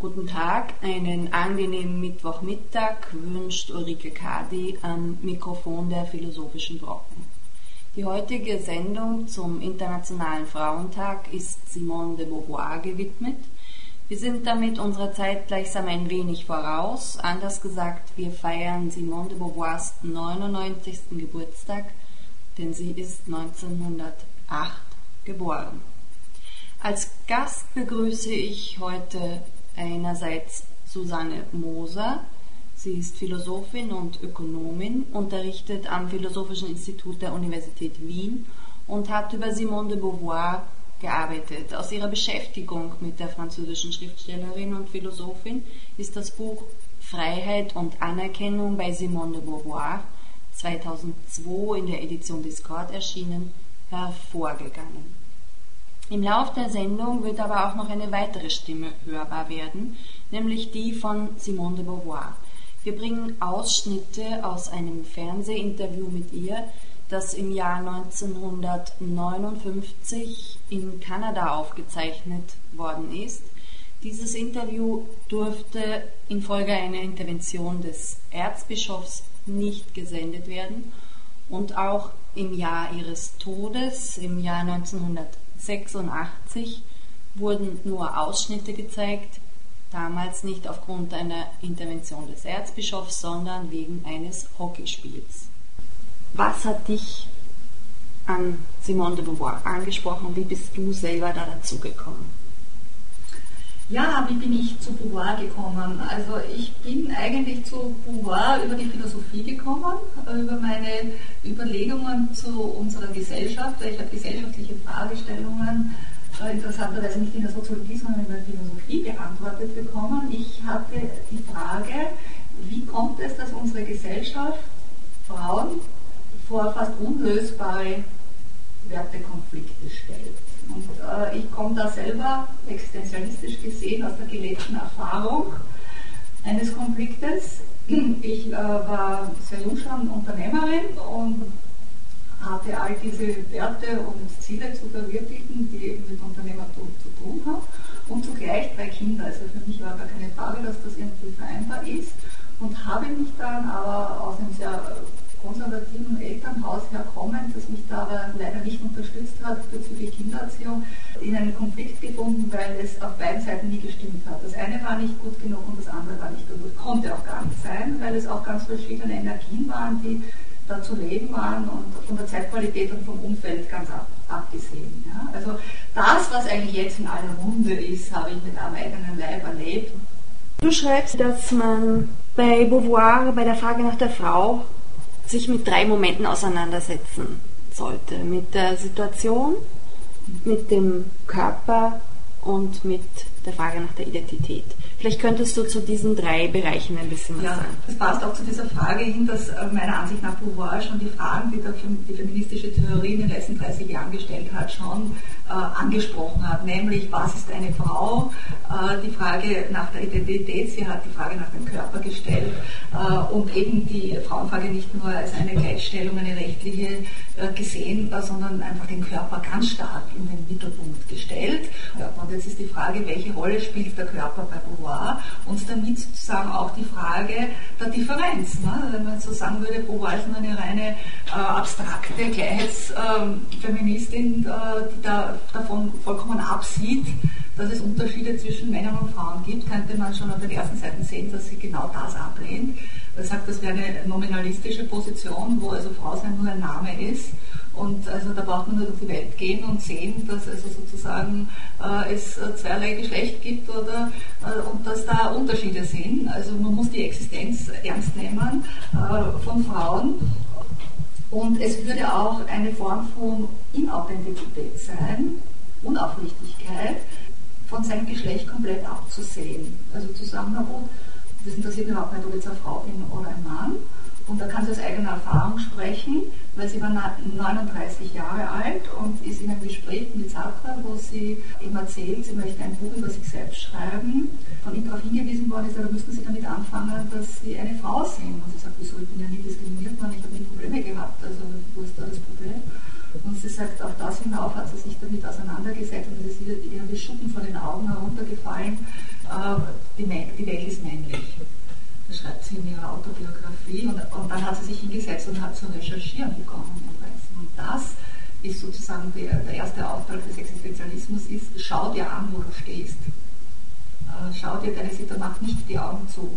Guten Tag, einen angenehmen Mittwochmittag wünscht Ulrike Kadi am Mikrofon der Philosophischen Brocken. Die heutige Sendung zum Internationalen Frauentag ist Simone de Beauvoir gewidmet. Wir sind damit unserer Zeit gleichsam ein wenig voraus. Anders gesagt, wir feiern Simone de Beauvoirs 99. Geburtstag, denn sie ist 1908 geboren. Als Gast begrüße ich heute einerseits Susanne Moser. Sie ist Philosophin und Ökonomin, unterrichtet am Philosophischen Institut der Universität Wien und hat über Simone de Beauvoir gearbeitet. Aus ihrer Beschäftigung mit der französischen Schriftstellerin und Philosophin ist das Buch Freiheit und Anerkennung bei Simone de Beauvoir 2002 in der Edition Discord erschienen, hervorgegangen. Im Lauf der Sendung wird aber auch noch eine weitere Stimme hörbar werden, nämlich die von Simone de Beauvoir. Wir bringen Ausschnitte aus einem Fernsehinterview mit ihr, das im Jahr 1959 in Kanada aufgezeichnet worden ist. Dieses Interview durfte infolge einer Intervention des Erzbischofs nicht gesendet werden und auch im Jahr ihres Todes, im Jahr 1960, 86 wurden nur Ausschnitte gezeigt, damals nicht aufgrund einer Intervention des Erzbischofs, sondern wegen eines Hockeyspiels. Was hat dich an Simone de Beauvoir angesprochen? Wie bist du selber da dazu gekommen? Ja, wie bin ich zu Beauvoir gekommen? Also ich bin eigentlich zu Beauvoir über die Philosophie gekommen, über meine Überlegungen zu unserer Gesellschaft. Ich habe gesellschaftliche Fragestellungen äh, interessanterweise nicht in der Soziologie, sondern in der Philosophie beantwortet bekommen. Ich hatte die Frage, wie kommt es, dass unsere Gesellschaft Frauen vor fast unlösbare Wertekonflikte stellt? Und äh, ich komme da selber existenzialistisch gesehen aus der gelebten Erfahrung eines Konfliktes. Ich äh, war sehr jung schon Unternehmerin und hatte all diese Werte und Ziele zu verwirklichen, die eben mit Unternehmertum zu tun haben. Und zugleich drei Kinder. Also für mich war gar keine Frage, dass das irgendwie vereinbar ist. Und habe mich dann aber aus einem sehr konservativen Elternhaus herkommend, das mich da aber leider nicht unterstützt hat bezüglich Kindererziehung, in einen Konflikt gebunden, weil es auf beiden Seiten nie gestimmt hat. Das eine war nicht gut genug und das andere war nicht gut. Konnte auch gar nicht sein, weil es auch ganz verschiedene Energien waren, die da zu leben waren und von der Zeitqualität und vom Umfeld ganz ab, abgesehen. Ja. Also das, was eigentlich jetzt in aller Munde ist, habe ich mit einem eigenen Leib erlebt. Du schreibst, dass man bei Beauvoir, bei der Frage nach der Frau, sich mit drei Momenten auseinandersetzen sollte. Mit der Situation, mit dem Körper und mit der Frage nach der Identität. Vielleicht könntest du zu diesen drei Bereichen ein bisschen was ja, sagen. Das passt auch zu dieser Frage hin, dass äh, meiner Ansicht nach Beauvoir schon die Fragen, die die feministische Theorie in den letzten 30 Jahren gestellt hat, schon äh, angesprochen hat. Nämlich, was ist eine Frau? Äh, die Frage nach der Identität, sie hat die Frage nach dem Körper gestellt äh, und eben die Frauenfrage nicht nur als eine Gleichstellung, eine rechtliche gesehen, äh, sondern einfach den Körper ganz stark in den Mittelpunkt gestellt. Und jetzt ist die Frage, welche Rolle spielt der Körper bei Beauvoir? Beauvoir und damit sozusagen auch die Frage der Differenz. Ne? Wenn man so sagen würde, Beauvoir ist nur eine reine äh, abstrakte Gleichheitsfeministin, äh, die da davon vollkommen absieht, dass es Unterschiede zwischen Männern und Frauen gibt, könnte man schon auf den ersten Seiten sehen, dass sie genau das ablehnt. Er sagt, das wäre eine nominalistische Position, wo also Frau sein nur ein Name ist. Und also da braucht man nur durch die Welt gehen und sehen, dass also sozusagen äh, es zweierlei Geschlecht gibt oder, äh, und dass da Unterschiede sind. Also man muss die Existenz ernst nehmen äh, von Frauen. Und es würde auch eine Form von Inauthentizität sein, Unaufrichtigkeit, von seinem Geschlecht komplett abzusehen. Also zu sagen, na gut, das interessiert überhaupt nicht, ob ich jetzt eine Frau bin oder ein Mann. Und da kann sie aus eigener Erfahrung sprechen, weil sie war 39 Jahre alt und ist in einem Gespräch mit Sartre, wo sie eben erzählt, sie möchte ein Buch über sich selbst schreiben. Von ihm darauf hingewiesen worden ist, da müssten sie damit anfangen, dass sie eine Frau sind. Und sie sagt, wieso, ich bin ja nie diskriminiert worden, ich habe nie Probleme gehabt, also wo ist da das Problem? Und sie sagt, auf das hinauf hat sie sich damit auseinandergesetzt und es ist ihr wie Schuppen von den Augen heruntergefallen, die, die Welt ist männlich. Das schreibt sie in ihrer Autobiografie und, und dann hat sie sich hingesetzt und hat zu recherchieren begonnen. Und das ist sozusagen der, der erste Auftrag des Existenzialismus ist, schau dir an, wo du stehst. Äh, schau dir deine Situation, mach nicht die Augen zu.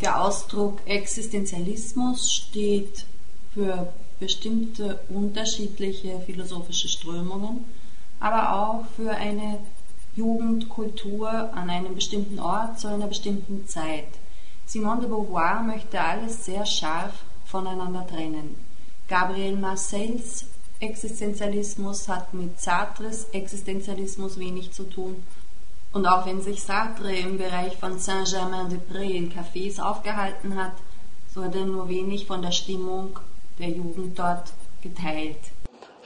Der Ausdruck Existenzialismus steht für bestimmte unterschiedliche philosophische Strömungen, aber auch für eine Jugendkultur an einem bestimmten Ort zu einer bestimmten Zeit. Simone de Beauvoir möchte alles sehr scharf voneinander trennen. Gabriel Marcells Existenzialismus hat mit Sartres Existenzialismus wenig zu tun. Und auch wenn sich Sartre im Bereich von Saint-Germain-des-Prés in Cafés aufgehalten hat, so hat er nur wenig von der Stimmung der Jugend dort geteilt.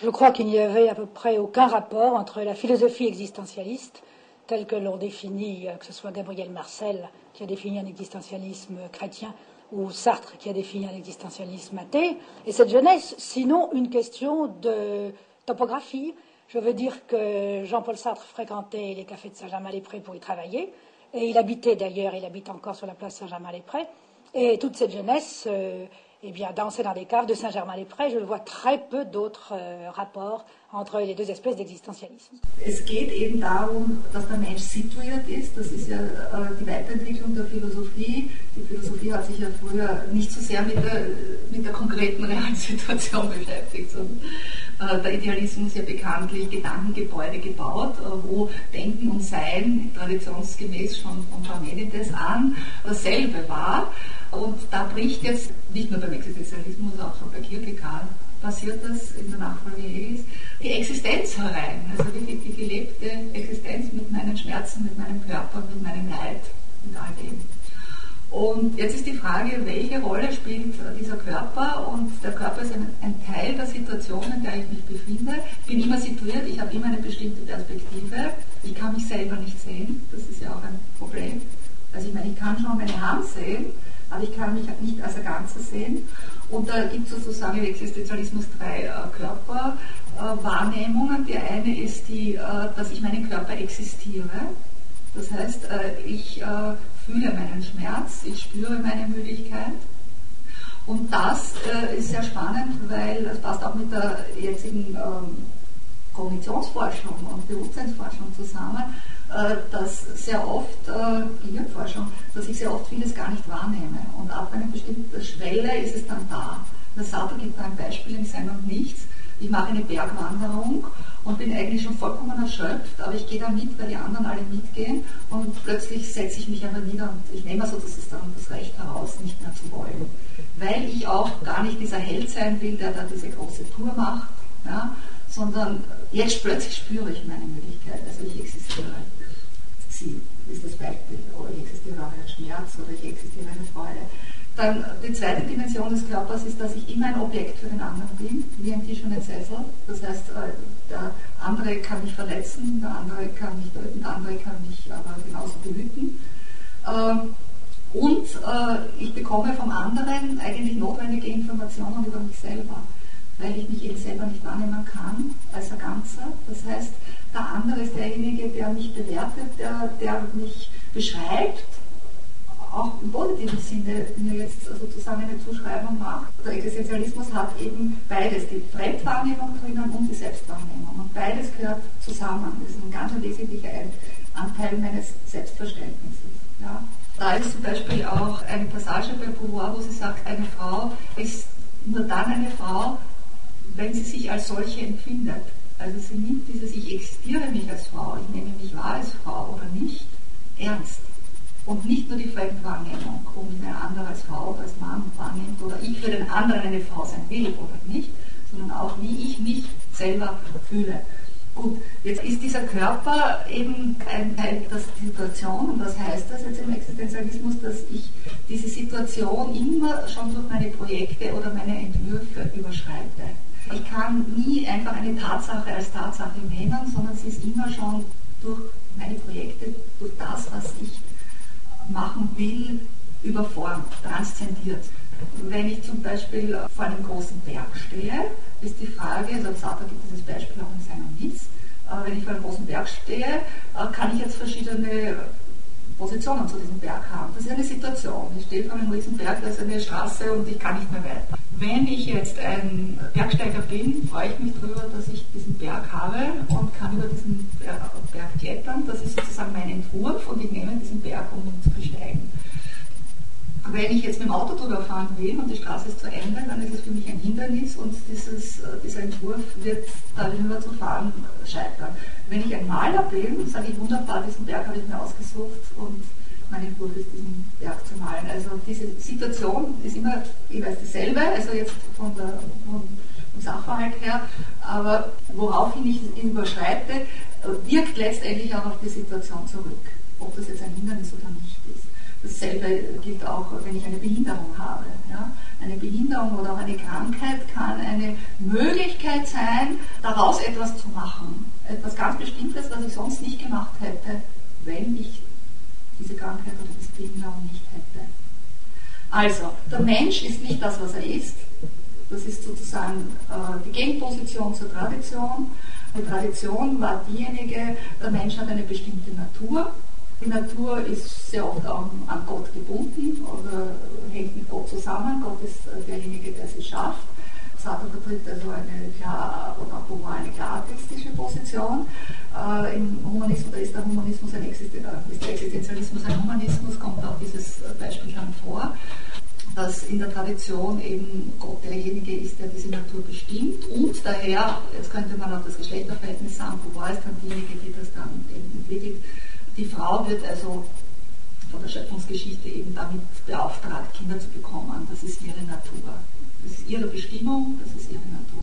Je crois qu'il n'y avait à peu près aucun rapport entre la philosophie existentialiste, telle que l'on définit, euh, que ce soit Gabriel Marcel, qui a défini un existentialisme chrétien, ou Sartre qui a défini un existentialisme athée, et cette jeunesse, sinon une question de topographie. Je veux dire que Jean-Paul Sartre fréquentait les cafés de Saint-Germain-les-Prés pour y travailler, et il habitait d'ailleurs, il habite encore sur la place Saint-Germain-les-Prés, et toute cette jeunesse euh, eh bien, danser dans des caves de Saint-Germain-les-Prés, je vois très peu d'autres äh, rapports entre les deux espèces d'Existentialisme. Es geht eben darum, dass der Mensch situiert ist. Das ist ja äh, die Weiterentwicklung der Philosophie. Die Philosophie hat sich ja früher nicht so sehr mit der, mit der konkreten realen Situation beschäftigt, sondern der Idealismus ja bekanntlich Gedankengebäude gebaut, äh, wo Denken und Sein traditionsgemäß schon von Parmenides an dasselbe war. Und da bricht jetzt nicht nur beim Existenzialismus, auch schon bei Kierkegaard passiert das in der Nachfolge Hegels, die Existenz herein, also wirklich die gelebte Existenz mit meinen Schmerzen, mit meinem Körper, mit meinem Leid, mit all dem. Und jetzt ist die Frage, welche Rolle spielt dieser Körper? Und der Körper ist ein, ein, Teil der Situation, in der ich mich befinde. Ich bin immer situiert, ich habe immer eine bestimmte Perspektive. Ich kann mich selber nicht sehen, das ist ja auch ein Problem. Also ich meine, ich kann schon meine Hand sehen, aber ich kann mich nicht als ein Ganzes sehen. Und da gibt es sozusagen im Existenzialismus drei äh, Körperwahrnehmungen. Äh, die eine ist die, äh, dass ich meinen Körper existiere. Das heißt, äh, ich äh, fühle meinen Schmerz, ich spüre meine Müdigkeit. Und das äh, ist sehr spannend, weil es passt auch mit der jetzigen ähm, Kognitionsforschung und Bewusstseinsforschung zusammen dass sehr oft, Gehirnforschung, dass ich sehr oft vieles gar nicht wahrnehme. Und ab einer bestimmten Schwelle ist es dann da. Der Sato gibt da ein Beispiel in Sein und Nichts. Ich mache eine Bergwanderung und bin eigentlich schon vollkommen erschöpft, aber ich gehe da mit, weil die anderen alle mitgehen und plötzlich setze ich mich einfach nieder und ich nehme so das ist dann das Recht heraus, nicht mehr zu wollen. Weil ich auch gar nicht dieser Held sein will, der da diese große Tour macht, ja, sondern jetzt plötzlich spüre ich meine Müdigkeit, also ich existiere sie ist das Beispiel. Oder ich existiere auch ein Schmerz oder ich existiere eine Freude. Dann die zweite Dimension des Körpers ist, dass ich immer ein Objekt für den anderen bin, wie ein Tisch und ein Sessel. Das heißt, äh, der andere kann mich verletzen, der andere kann mich töten, der andere kann mich aber genauso behüten. Ähm, und äh, ich bekomme vom anderen eigentlich notwendige Informationen über mich selber, weil ich mich eben selber nicht wahrnehmen kann als ein Ganzer. Das heißt, der andere ist derjenige, der mich bewertet, der, der mich beschreibt, auch im positiven Sinne mir jetzt sozusagen eine Zuschreibung macht. Der Existenzialismus hat eben beides, die Fremdwahrnehmung drinnen und die Selbstwahrnehmung. Und beides gehört zusammen. Das ist ein ganz wesentlicher Anteil meines Selbstverständnisses. Ja. Da ist zum Beispiel auch eine Passage bei Beauvoir, wo sie sagt, eine Frau ist nur dann eine Frau, wenn sie sich als solche empfindet. Also sie nimmt dieses Ich existiere mich als Frau, ich nehme mich wahr als Frau oder nicht, ernst. Und nicht nur die Fremdwahrnehmung, ob mich ein anderer als Frau oder als Mann wahrnimmt oder ich für den anderen eine Frau sein will oder nicht, sondern auch wie ich mich selber fühle. Gut, jetzt ist dieser Körper eben ein Teil der Situation und was heißt das jetzt im Existenzialismus, dass ich diese Situation immer schon durch meine Projekte oder meine Entwürfe überschreite. Ich kann nie einfach eine Tatsache als Tatsache nehmen, sondern sie ist immer schon durch meine Projekte, durch das, was ich machen will, überformt, transzendiert. Wenn ich zum Beispiel vor einem großen Berg stehe, ist die Frage, also Sartre gibt dieses Beispiel auch in seinem Witz, äh, wenn ich vor einem großen Berg stehe, äh, kann ich jetzt verschiedene Positionen zu diesem Berg haben. Das ist eine Situation. Ich stehe vor einem riesen Berg, da ist eine Straße und ich kann nicht mehr weiter. Wenn ich jetzt ein Bergsteiger bin, freue ich mich darüber, dass ich diesen Berg habe und kann über diesen Berg klettern. Das ist sozusagen mein Entwurf und ich nehme diesen Berg, um ihn zu besteigen. Wenn ich jetzt mit dem Auto drüber fahren will und die Straße ist zu Ende, dann ist es für mich ein Hindernis und dieses, äh, dieser Entwurf wird darüber zu fahren scheitern. Wenn ich ein Maler bin, sage ich wunderbar, diesen Berg habe ich mir ausgesucht und mein Entwurf ist, diesen Berg zu malen. Also diese Situation ist immer jeweils dieselbe, also jetzt von der, von, vom Sachverhalt her, aber woraufhin ich ihn überschreite, wirkt letztendlich auch auf die Situation zurück, ob das jetzt ein Hindernis oder nicht ist. Dasselbe gilt auch, wenn ich eine Behinderung habe. Ja? Eine Behinderung oder auch eine Krankheit kann eine Möglichkeit sein, daraus etwas zu machen. Etwas ganz Bestimmtes, was ich sonst nicht gemacht hätte, wenn ich diese Krankheit oder diese Behinderung nicht hätte. Also, der Mensch ist nicht das, was er ist. Das ist sozusagen äh, die Gegenposition zur Tradition. Die Tradition war diejenige, der Mensch hat eine bestimmte Natur die Natur ist sehr oft auch an Gott gebunden oder hängt mit Gott zusammen. Gott ist derjenige, der sie schafft. Sartre vertritt also eine klar, eine klar atheistische Position. Äh, Im Humanismus, ist der Humanismus ein äh, Existenzialismus ein Humanismus, kommt auch dieses Beispiel schon vor, dass in der Tradition eben Gott derjenige ist, der diese Natur bestimmt und daher, jetzt könnte man auch das Geschlechterverhältnis sagen, Beauvoir ist dann diejenige, die das dann entwickelt, die Frau wird also von der Schöpfungsgeschichte eben damit beauftragt, Kinder zu bekommen. Das ist ihre Natur. Das ist ihre Bestimmung, das ist ihre Natur.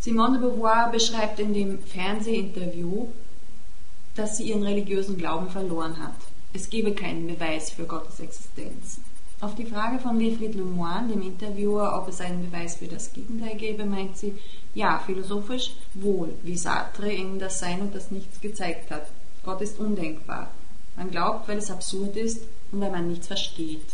Simone de Beauvoir beschreibt in dem Fernsehinterview, dass sie ihren religiösen Glauben verloren hat. Es gebe keinen Beweis für Gottes Existenz. Auf die Frage von Wilfried Lemoine, dem Interviewer, ob es einen Beweis für das Gegenteil gäbe, meint sie, ja, philosophisch wohl, wie Sartre in das Sein und das Nichts gezeigt hat. Gott ist undenkbar. Man glaubt, weil es absurd ist und weil man nichts versteht.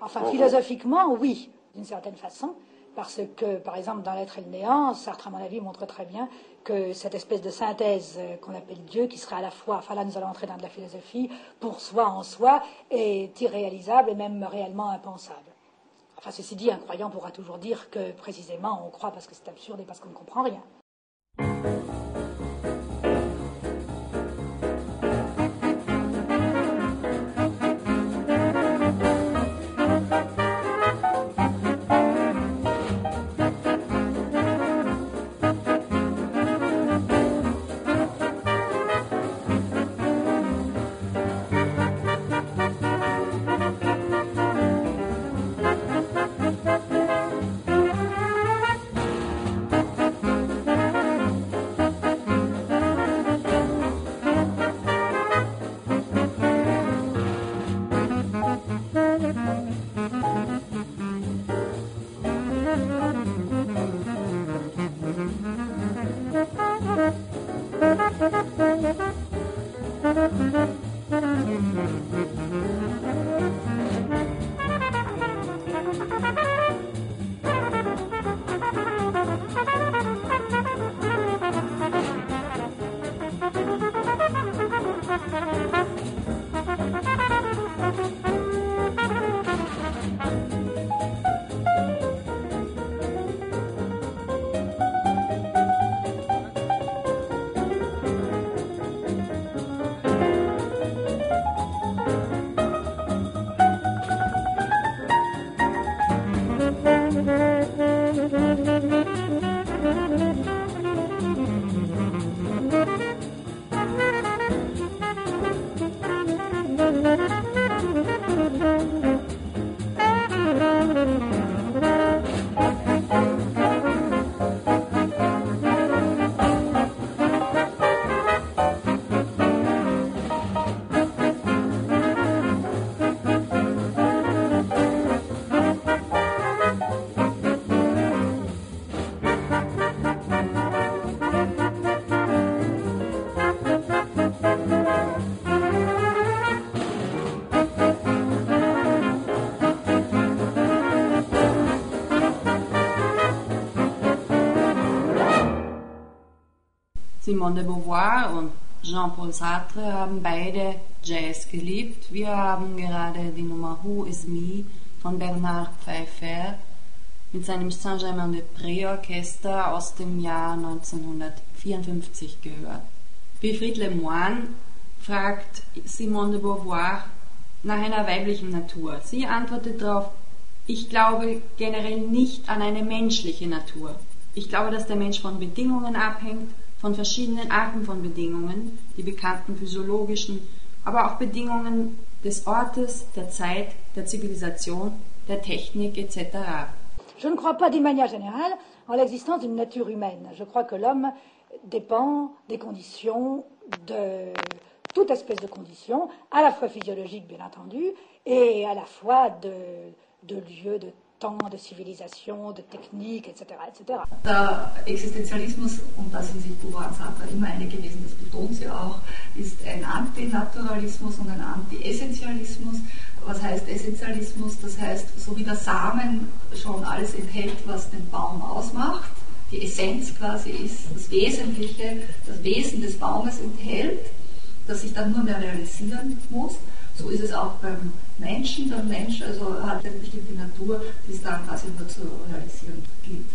Enfin, philosophiquement, oui, d'une certaine façon, parce que, par exemple, dans l'être et le néant, Sartre, à mon avis, montre très bien que cette espèce de synthèse euh, qu'on appelle Dieu, qui serait à la fois, enfin là nous allons entrer dans de la philosophie, pour soi en soi, est irréalisable et même réellement impensable. Enfin, ceci dit, un croyant pourra toujours dire que précisément on croit parce que c'est absurde et parce qu'on ne comprend rien. Simone de Beauvoir und Jean-Paul Sartre haben beide Jazz geliebt. Wir haben gerade die Nummer Who is Me von Bernard Pfeiffer mit seinem Saint-Germain-de-Pré-Orchester aus dem Jahr 1954 gehört. Wilfried Lemoine fragt Simone de Beauvoir nach einer weiblichen Natur. Sie antwortet darauf, ich glaube generell nicht an eine menschliche Natur. Ich glaube, dass der Mensch von Bedingungen abhängt, Je ne crois pas d'une manière générale en l'existence d'une nature humaine. Je crois que l'homme dépend des conditions, de toute espèce de conditions, à la fois physiologiques bien entendu, et à la fois de, de lieux, de temps, de Zivilisation, de Technik etc. etc. Der Existenzialismus, und da sind sich Beauvoir und Sartre immer einig gewesen, das betont sie auch, ist ein Antinaturalismus und ein Anti-Essentialismus. Was heißt Essentialismus? Das heißt, so wie der Samen schon alles enthält, was den Baum ausmacht, die Essenz quasi ist, das Wesentliche, das Wesen des Baumes enthält, das sich dann nur mehr realisieren muss. So ist es auch beim Menschen. Der Mensch also hat eine bestimmte Natur, die es dann quasi nur zu realisieren gilt.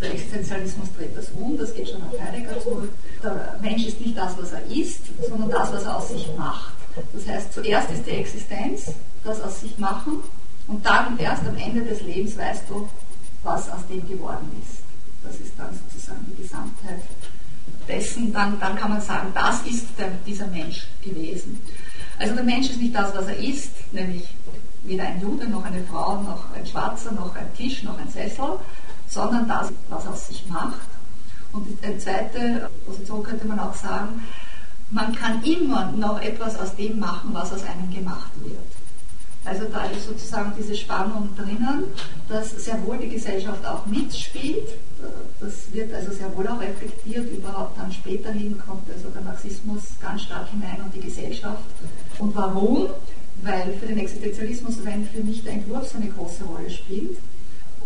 Der Existenzialismus dreht das um, das geht schon auf Heidegger zurück. Der Mensch ist nicht das, was er ist, sondern das, was er aus sich macht. Das heißt, zuerst ist die Existenz, das aus sich machen, und dann erst am Ende des Lebens weißt du, was aus dem geworden ist. Das ist dann sozusagen die Gesamtheit dessen. Dann, dann kann man sagen, das ist der, dieser Mensch gewesen. Also der Mensch ist nicht das, was er ist, nämlich weder ein Jude, noch eine Frau, noch ein Schwarzer, noch ein Tisch, noch ein Sessel, sondern das, was er aus sich macht. Und eine zweite Position könnte man auch sagen, man kann immer noch etwas aus dem machen, was aus einem gemacht wird. Also da ist sozusagen diese Spannung drinnen, dass sehr wohl die Gesellschaft auch mitspielt. Das wird also sehr wohl auch reflektiert. Überhaupt dann später hin kommt also der Marxismus ganz stark hinein und die Gesellschaft. Und warum? Weil für den Existenzialismus rein für mich der Entwurf so eine große Rolle spielt.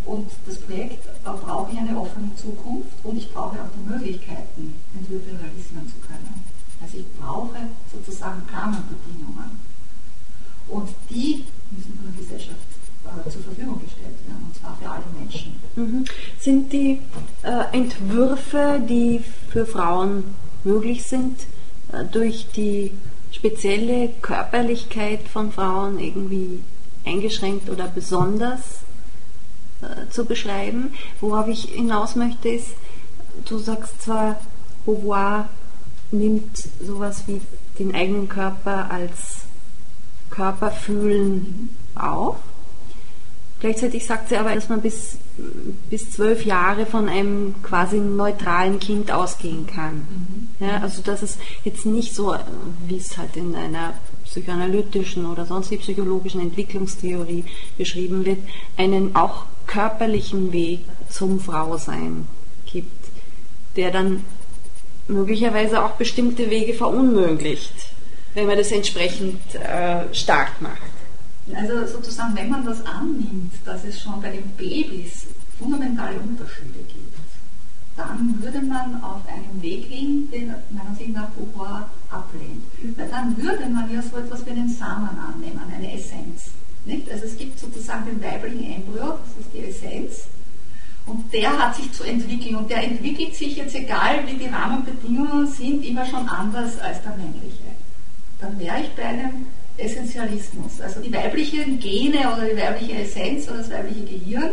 Und das Projekt, da brauche ich eine offene Zukunft und ich brauche auch die Möglichkeiten, Entwürfe realisieren zu können. Also ich brauche sozusagen Rahmenbedingungen. Und die müssen von der Gesellschaft äh, zur Verfügung gestellt werden, und zwar für alle Menschen. Mhm. Sind die äh, Entwürfe, die für Frauen möglich sind, äh, durch die spezielle Körperlichkeit von Frauen irgendwie eingeschränkt oder besonders äh, zu beschreiben? Worauf ich hinaus möchte, ist, du sagst zwar, Beauvoir nimmt sowas wie den eigenen Körper als Körperfühlen auf. Gleichzeitig sagt sie aber, dass man bis, bis zwölf Jahre von einem quasi neutralen Kind ausgehen kann. Mhm. Ja, also dass es jetzt nicht so, wie es halt in einer psychoanalytischen oder sonstigen psychologischen Entwicklungstheorie beschrieben wird, einen auch körperlichen Weg zum Frausein gibt, der dann möglicherweise auch bestimmte Wege verunmöglicht wenn man das entsprechend äh, stark macht. Also sozusagen, wenn man das annimmt, dass es schon bei den Babys fundamentale Unterschiede gibt, dann würde man auf einen Weg gehen, den meiner Ansicht nach Beauvoir ablehnt. Weil dann würde man ja so etwas wie einen Samen annehmen, eine Essenz. Nicht? Also es gibt sozusagen den weiblichen Embryo, das ist die Essenz, und der hat sich zu entwickeln und der entwickelt sich jetzt, egal wie die Rahmenbedingungen sind, immer schon anders als der männliche dann wäre ich bei einem Essentialismus. Also die weiblichen Gene oder die weibliche Essenz oder das weibliche Gehirn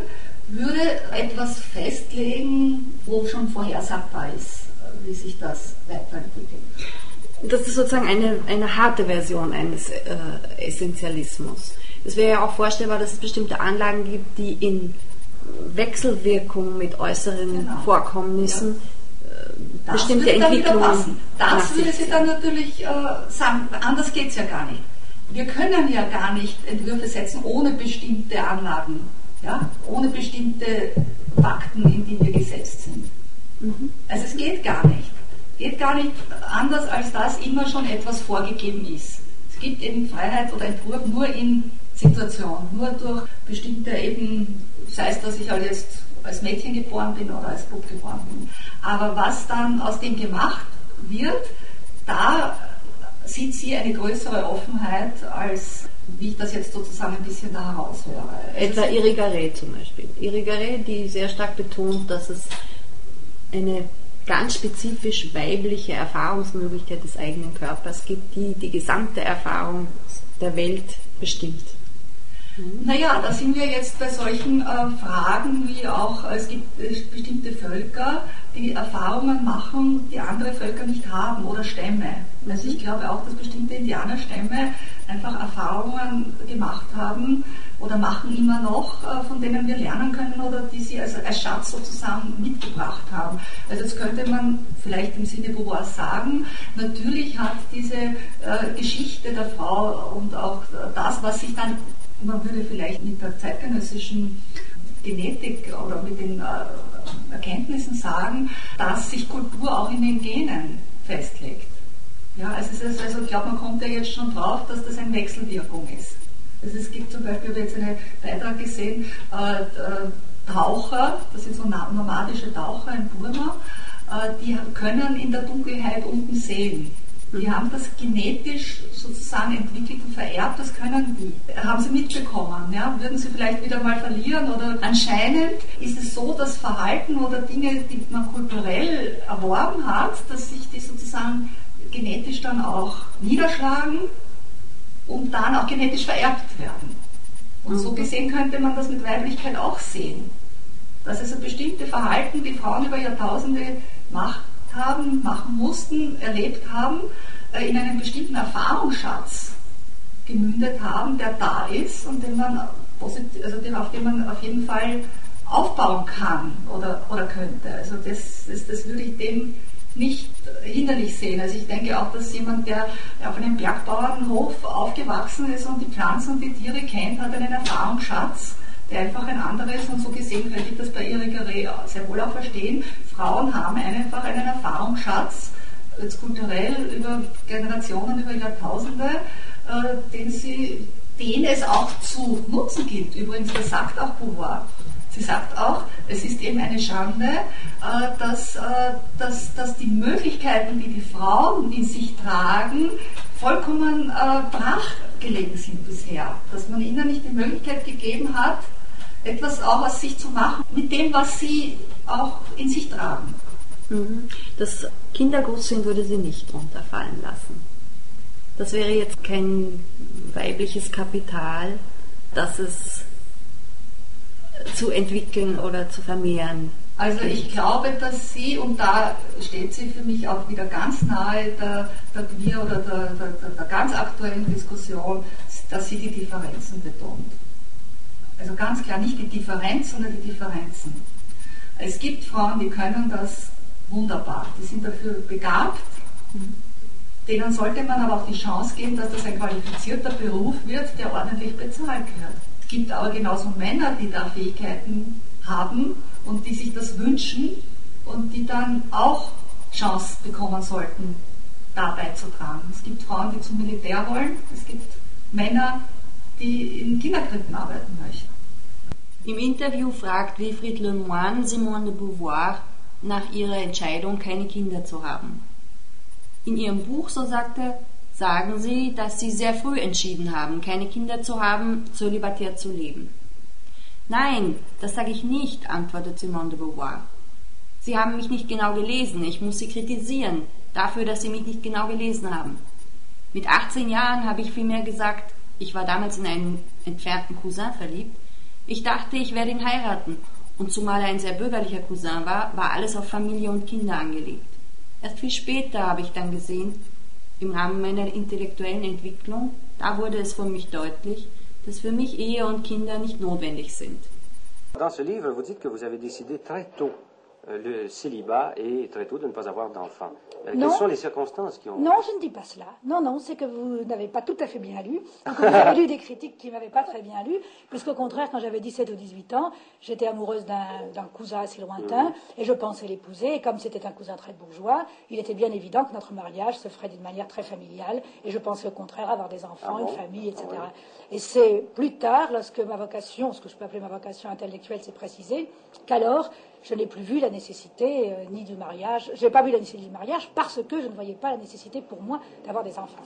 würde etwas festlegen, wo schon vorhersagbar ist, wie sich das weiterentwickelt. Das ist sozusagen eine, eine harte Version eines äh, Essentialismus. Es wäre ja auch vorstellbar, dass es bestimmte Anlagen gibt, die in Wechselwirkung mit äußeren genau. Vorkommnissen ja das bestimmte Entwicklungen. Das würde sie dann natürlich äh, sagen, anders geht es ja gar nicht. Wir können ja gar nicht Entwürfe setzen ohne bestimmte Anlagen, ja? ohne bestimmte Fakten, in die wir gesetzt sind. Mhm. Also es geht gar nicht. Geht gar nicht anders, als dass immer schon etwas vorgegeben ist. Es gibt eben Freiheit oder Entwurf nur in Situation, nur durch bestimmte eben, sei es, dass ich halt jetzt als Mädchen geboren bin oder als Bub geboren bin. Aber was dann aus dem gemacht wird, da sieht sie eine größere Offenheit, als wie ich das jetzt sozusagen ein bisschen da heraushöre. Etwa Irigaray zum Beispiel. Irigaray, die sehr stark betont, dass es eine ganz spezifisch weibliche Erfahrungsmöglichkeit des eigenen Körpers gibt, die die gesamte Erfahrung der Welt bestimmt. Naja, da sind wir jetzt bei solchen äh, Fragen wie auch, es gibt äh, bestimmte Völker, die Erfahrungen machen, die andere Völker nicht haben oder Stämme. Also ich glaube auch, dass bestimmte Indianerstämme einfach Erfahrungen gemacht haben oder machen immer noch, äh, von denen wir lernen können oder die sie also als Schatz sozusagen mitgebracht haben. Also jetzt könnte man vielleicht im Sinne Beauvoir sagen, natürlich hat diese äh, Geschichte der Frau und auch das, was sich dann man würde vielleicht mit der zeitgenössischen Genetik oder mit den äh, Erkenntnissen sagen, dass sich Kultur auch in den Genen festlegt. Ja, also, ist, also ich glaube, man kommt ja jetzt schon drauf, dass das eine Wechselwirkung ist. Also es gibt zum Beispiel, ich habe jetzt einen Beitrag gesehen, äh, äh, Taucher, das sind so nomadische Taucher in Burma, äh, die können in der Dunkelheit unten sehen. Die haben das genetisch sozusagen entwickelt und vererbt, das können die. Haben sie mitbekommen, ja? würden sie vielleicht wieder mal verlieren oder anscheinend ist es so, dass Verhalten oder Dinge, die man kulturell erworben hat, dass sich die sozusagen genetisch dann auch niederschlagen und dann auch genetisch vererbt werden. Und so mhm. gesehen könnte man das mit Weiblichkeit auch sehen. Dass also bestimmte Verhalten, die Frauen über Jahrtausende machen, haben, machen mussten, erlebt haben, äh, in einen bestimmten Erfahrungsschatz gemündet haben, der da ist und den man also den, auf den man auf jeden Fall aufbauen kann oder, oder könnte. Also das, das, das würde ich dem nicht hinderlich sehen. Also ich denke auch, dass jemand, der auf einem Bergbauernhof aufgewachsen ist und die Pflanzen und die Tiere kennt, hat einen Erfahrungsschatz, einfach ein anderer ist und so gesehen könnte ich das bei Irrigaré sehr wohl auch verstehen. Frauen haben einfach einen Erfahrungsschatz, jetzt kulturell über Generationen, über Jahrtausende, äh, den, sie, den es auch zu nutzen gibt. Übrigens, das sagt auch Beauvoir. Sie sagt auch, es ist eben eine Schande, äh, dass, äh, dass, dass die Möglichkeiten, die die Frauen in sich tragen, vollkommen brach gelegen sind bisher. Dass man ihnen nicht die Möglichkeit gegeben hat, etwas auch aus sich zu machen, mit dem, was sie auch in sich tragen. Mhm. Das Kindergroßsinn würde sie nicht runterfallen lassen. Das wäre jetzt kein weibliches Kapital, das es zu entwickeln oder zu vermehren. Also ich glaube, dass sie, und da steht sie für mich auch wieder ganz nahe der, der Queer oder der, der, der ganz aktuellen Diskussion, dass sie die Differenzen betont. Also ganz klar nicht die Differenz, sondern die Differenzen. Es gibt Frauen, die können das wunderbar, die sind dafür begabt. Denen sollte man aber auch die Chance geben, dass das ein qualifizierter Beruf wird, der ordentlich bezahlt wird. Es gibt aber genauso Männer, die da Fähigkeiten haben und die sich das wünschen und die dann auch Chance bekommen sollten, da beizutragen. Es gibt Frauen, die zum Militär wollen, es gibt Männer, die in Kinderkrippen arbeiten möchten. Im Interview fragt Wilfried Lemoine Simone de Beauvoir nach ihrer Entscheidung, keine Kinder zu haben. In ihrem Buch, so sagte, sagen sie, dass sie sehr früh entschieden haben, keine Kinder zu haben, zölibatär zu leben. Nein, das sage ich nicht, antwortet Simone de Beauvoir. Sie haben mich nicht genau gelesen, ich muss Sie kritisieren, dafür, dass Sie mich nicht genau gelesen haben. Mit 18 Jahren habe ich vielmehr gesagt, ich war damals in einen entfernten Cousin verliebt, ich dachte, ich werde ihn heiraten, und zumal er ein sehr bürgerlicher Cousin war, war alles auf Familie und Kinder angelegt. Erst viel später habe ich dann gesehen, im Rahmen meiner intellektuellen Entwicklung, da wurde es für mich deutlich, dass für mich Ehe und Kinder nicht notwendig sind. Dans ce livre, vous dites que vous avez décidé très tôt le célibat et très tôt de ne pas avoir d'enfants. Euh, quelles sont les circonstances qui ont... Non, je ne dis pas cela. Non, non, c'est que vous n'avez pas tout à fait bien lu. vous avez lu des critiques qui ne m'avaient pas très bien lu, puisqu'au contraire, quand j'avais 17 ou 18 ans, j'étais amoureuse d'un cousin assez lointain, mhm. et je pensais l'épouser, et comme c'était un cousin très bourgeois, il était bien évident que notre mariage se ferait d'une manière très familiale, et je pensais au contraire avoir des enfants, ah une famille, etc. Ah et c'est plus tard, lorsque ma vocation, ce que je peux appeler ma vocation intellectuelle, s'est précisée, qu'alors je n'ai plus vu la nécessité ni du mariage. Je n'ai pas vu la nécessité du mariage parce que je ne voyais pas la nécessité pour moi d'avoir des enfants.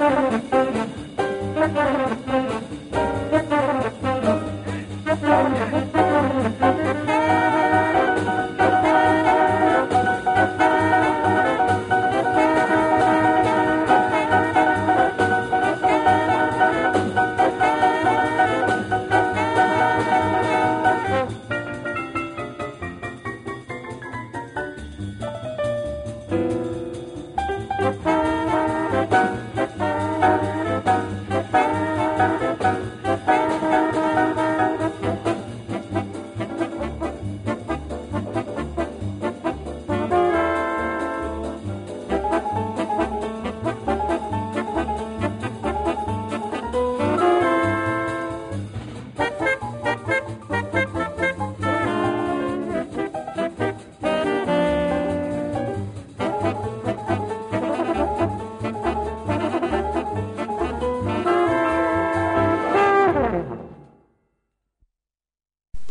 Thank you.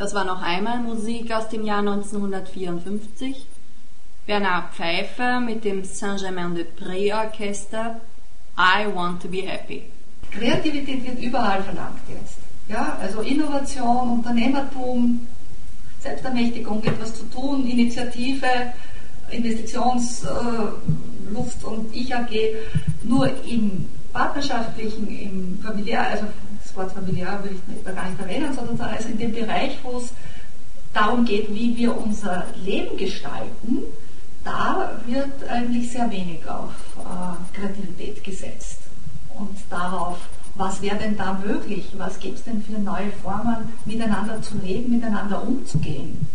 Das war noch einmal Musik aus dem Jahr 1954. Bernard Pfeiffer mit dem Saint-Germain-de-Pré Orchester I Want to Be Happy. Kreativität wird überall verlangt jetzt. Ja, also Innovation, Unternehmertum, Selbstermächtigung, etwas zu tun, Initiative, Investitionslust und Ich AG. Nur im partnerschaftlichen, im familiär, also Wort familiär will ich da gar nicht erwähnen, sondern also in dem Bereich, wo es darum geht, wie wir unser Leben gestalten, da wird eigentlich sehr wenig auf äh, Kreativität gesetzt und darauf, was wäre denn da möglich? Was gibt es denn für neue Formen, miteinander zu leben, miteinander umzugehen?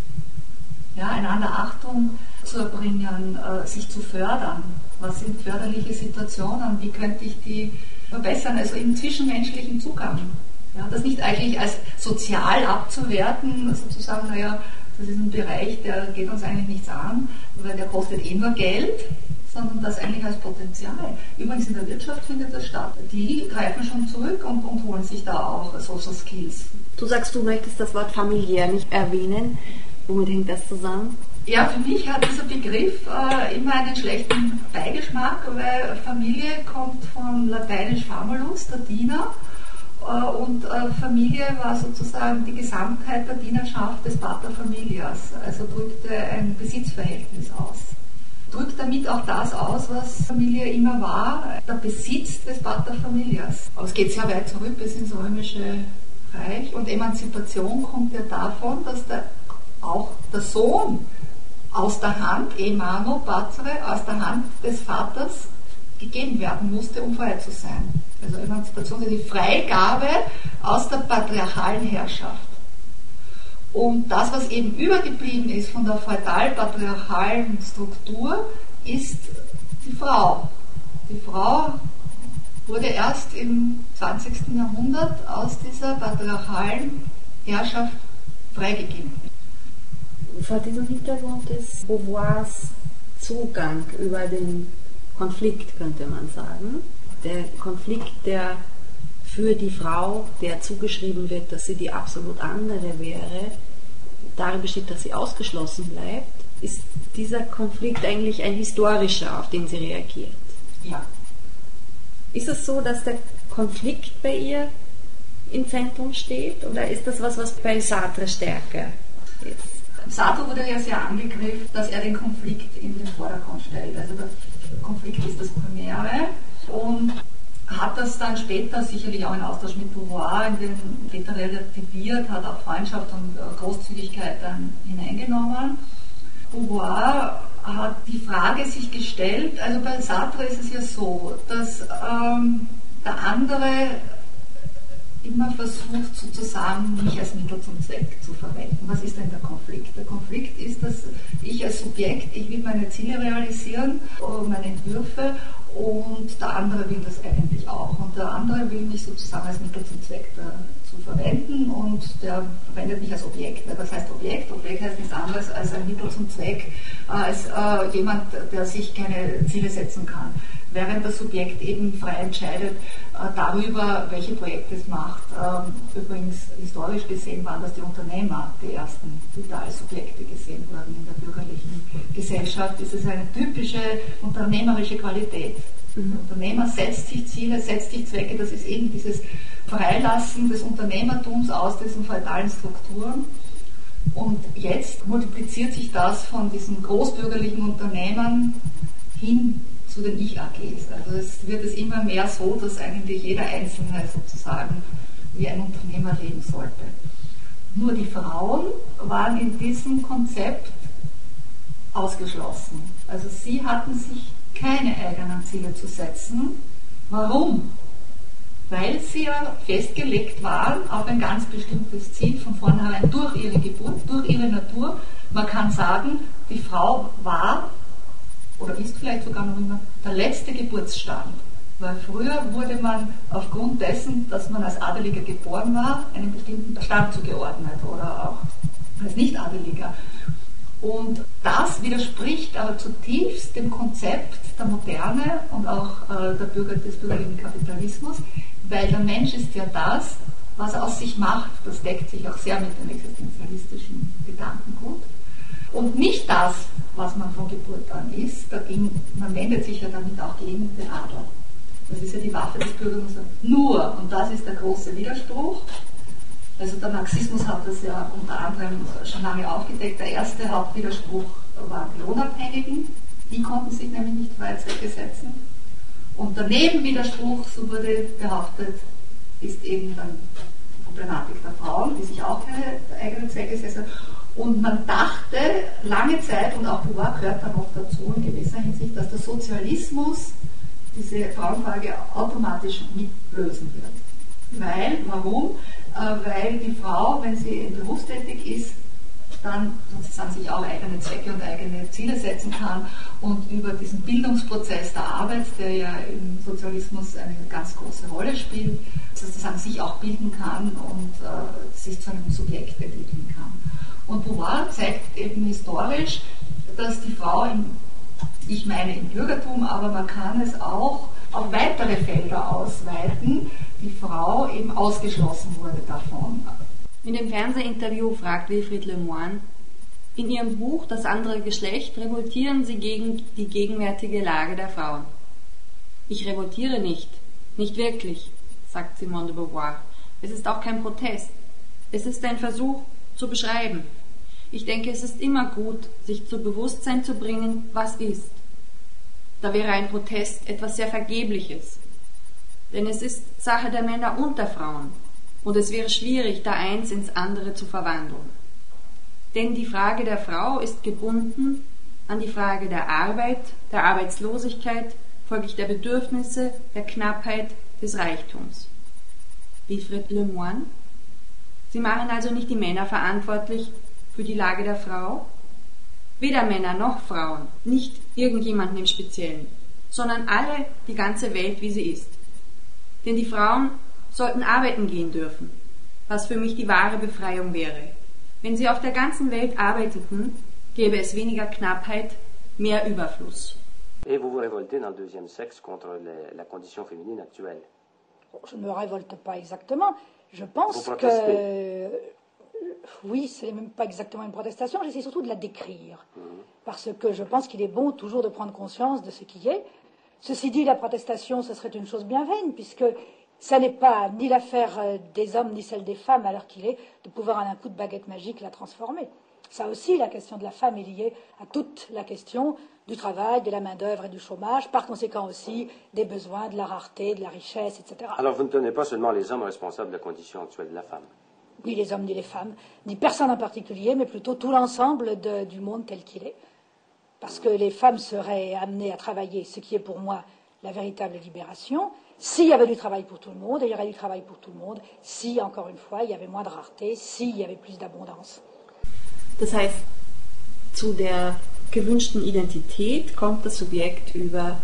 Ja, einander Achtung zu erbringen, äh, sich zu fördern. Was sind förderliche Situationen? Wie könnte ich die verbessern? Also im zwischenmenschlichen Zugang. Ja, das nicht eigentlich als sozial abzuwerten, sozusagen, naja, das ist ein Bereich, der geht uns eigentlich nichts an, weil der kostet eh nur Geld, sondern das eigentlich als Potenzial. Übrigens in der Wirtschaft findet das statt. Die greifen schon zurück und, und holen sich da auch Social Skills. Du sagst, du möchtest das Wort familiär nicht erwähnen. Womit hängt das zusammen? Ja, für mich hat dieser Begriff äh, immer einen schlechten Beigeschmack, weil Familie kommt von lateinisch famulus, der Diener. Äh, und äh, Familie war sozusagen die Gesamtheit der Dienerschaft des Pater Familias, also drückte ein Besitzverhältnis aus. Drückt damit auch das aus, was Familie immer war, der Besitz des Pater Familias. Aber es geht sehr weit zurück bis ins römische Reich und Emanzipation kommt ja davon, dass der, auch der Sohn aus der Hand, Emano Patre, aus der Hand des Vaters gegeben werden musste, um frei zu sein. Also Emanzipation ist die Freigabe aus der patriarchalen Herrschaft. Und das, was eben übergeblieben ist von der feudal-patriarchalen Struktur, ist die Frau. Die Frau wurde erst im 20. Jahrhundert aus dieser patriarchalen Herrschaft freigegeben. Vor diesem Hintergrund ist Beauvoirs Zugang über den Konflikt, könnte man sagen. Der Konflikt, der für die Frau, der zugeschrieben wird, dass sie die absolut andere wäre, darin besteht, dass sie ausgeschlossen bleibt, ist dieser Konflikt eigentlich ein historischer, auf den sie reagiert. Ja. Ist es so, dass der Konflikt bei ihr im Zentrum steht oder ist das was, was bei Sartre stärker ist? Sartre wurde ja sehr angegriffen, dass er den Konflikt in den Vordergrund stellt. Also der Konflikt ist das Primäre und hat das dann später sicherlich auch in Austausch mit Beauvoir in den später relativiert, hat auch Freundschaft und äh, Großzügigkeit dann hineingenommen. Beauvoir hat die Frage sich gestellt, also bei Sartre ist es ja so, dass ähm, der andere immer versucht sozusagen mich als Mittel zum Zweck zu verwenden. Was ist denn der Konflikt? Der Konflikt ist, dass ich als Subjekt, ich will meine Ziele realisieren, äh, meine Entwürfe und der andere will das eigentlich auch. Und der andere will mich sozusagen als Mittel zum Zweck zu verwenden und der verwendet mich als Objekt. Das heißt Objekt, Objekt heißt nichts anderes als ein Mittel zum Zweck, äh, als äh, jemand, der sich keine Ziele setzen kann während das Subjekt eben frei entscheidet äh, darüber, welche Projekte es macht. Ähm, übrigens historisch gesehen waren das die Unternehmer die ersten, die da als Subjekte gesehen wurden in der bürgerlichen Gesellschaft. Das ist eine typische unternehmerische Qualität. Mhm. Der Unternehmer setzt sich Ziele, setzt sich Zwecke, das ist eben dieses Freilassen des Unternehmertums aus diesen feudalen Strukturen. Und jetzt multipliziert sich das von diesen großbürgerlichen Unternehmern hin zu den Ich-AGs. Also es wird es immer mehr so, dass eigentlich jeder Einzelne sozusagen wie ein Unternehmer leben sollte. Nur die Frauen waren in diesem Konzept ausgeschlossen. Also sie hatten sich keine eigenen Ziele zu setzen. Warum? Weil sie ja festgelegt waren auf ein ganz bestimmtes Ziel von vornherein durch ihre Geburt, durch ihre Natur. Man kann sagen, die Frau war oder ist vielleicht sogar noch immer der letzte Geburtsstand. Weil früher wurde man aufgrund dessen, dass man als Adeliger geboren war, einem bestimmten Stand zugeordnet oder auch als Nicht-Adeliger. Und das widerspricht aber zutiefst dem Konzept der Moderne und auch äh, der Bürger, des bürgerlichen Kapitalismus, weil der Mensch ist ja das, was er aus sich macht. Das deckt sich auch sehr mit dem existenzialistischen. Und nicht das, was man von Geburt an ist. Dagegen, man wendet sich ja damit auch gegen den Adler. Das ist ja die Waffe des Bürgertums. Nur, und das ist der große Widerspruch, also der Marxismus hat das ja unter anderem schon lange aufgedeckt. Der erste Hauptwiderspruch waren die Lohnabhängigen. Die konnten sich nämlich nicht Zwecke setzen. Und der Nebenwiderspruch, so wurde behauptet, ist eben dann die Problematik der Frauen, die sich auch keine eigenen Zwecke setzen. Und man dachte lange Zeit, und auch Beauvoir gehört da noch dazu in gewisser Hinsicht, dass der Sozialismus diese Frauenfrage automatisch mitlösen wird. Weil, warum? Äh, weil die Frau, wenn sie berufstätig ist, dann sozusagen sich auch eigene Zwecke und eigene Ziele setzen kann und über diesen Bildungsprozess der Arbeit, der ja im Sozialismus eine ganz große Rolle spielt, sozusagen sich auch bilden kann und äh, sich zu einem Subjekt entwickeln kann. Und Beauvoir zeigt eben historisch, dass die Frau, im, ich meine im Bürgertum, aber man kann es auch auf weitere Felder ausweiten, die Frau eben ausgeschlossen wurde davon. In dem Fernsehinterview fragt Wilfried Lemoine, in ihrem Buch Das andere Geschlecht revoltieren sie gegen die gegenwärtige Lage der Frauen. Ich revoltiere nicht, nicht wirklich, sagt Simone de Beauvoir. Es ist auch kein Protest. Es ist ein Versuch zu beschreiben. Ich denke, es ist immer gut, sich zu Bewusstsein zu bringen, was ist. Da wäre ein Protest etwas sehr Vergebliches. Denn es ist Sache der Männer und der Frauen und es wäre schwierig, da eins ins andere zu verwandeln. Denn die Frage der Frau ist gebunden an die Frage der Arbeit, der Arbeitslosigkeit, folglich der Bedürfnisse, der Knappheit, des Reichtums. Wilfried Lemoine? Sie machen also nicht die Männer verantwortlich für die Lage der Frau? Weder Männer noch Frauen, nicht irgendjemanden im Speziellen, sondern alle, die ganze Welt, wie sie ist. Denn die Frauen sollten arbeiten gehen dürfen, was für mich die wahre Befreiung wäre. Wenn sie auf der ganzen Welt arbeiteten, gäbe es weniger Knappheit, mehr Überfluss. Et vous vous révoltez dans le deuxième sexe contre les, la condition féminine actuelle Je ne me révolte pas exactement. Je pense que. Euh, oui, ce n'est même pas exactement une protestation, j'essaie surtout de la décrire. Mmh. Parce que je pense qu'il est bon toujours de prendre conscience de ce qui est. Ceci dit, la protestation, ce serait une chose bien vaine, puisque ça n'est pas ni l'affaire euh, des hommes ni celle des femmes, à l'heure qu'il est, de pouvoir à un coup de baguette magique la transformer. Ça aussi, la question de la femme est liée à toute la question du travail, de la main-d'œuvre et du chômage, par conséquent aussi des besoins, de la rareté, de la richesse, etc. Alors vous ne tenez pas seulement les hommes responsables de la condition actuelle de la femme? Ni les hommes ni les femmes, ni personne en particulier, mais plutôt tout l'ensemble du monde tel qu'il est. Parce que les femmes seraient amenées à travailler, ce qui est pour moi la véritable libération, S'il y avait du travail pour tout le monde, il y aurait du travail pour tout le monde. Si, encore une fois, il y avait moins de rareté, si, il y avait plus d'abondance. Das heißt, zu der gewünschten Identität kommt das Subjekt über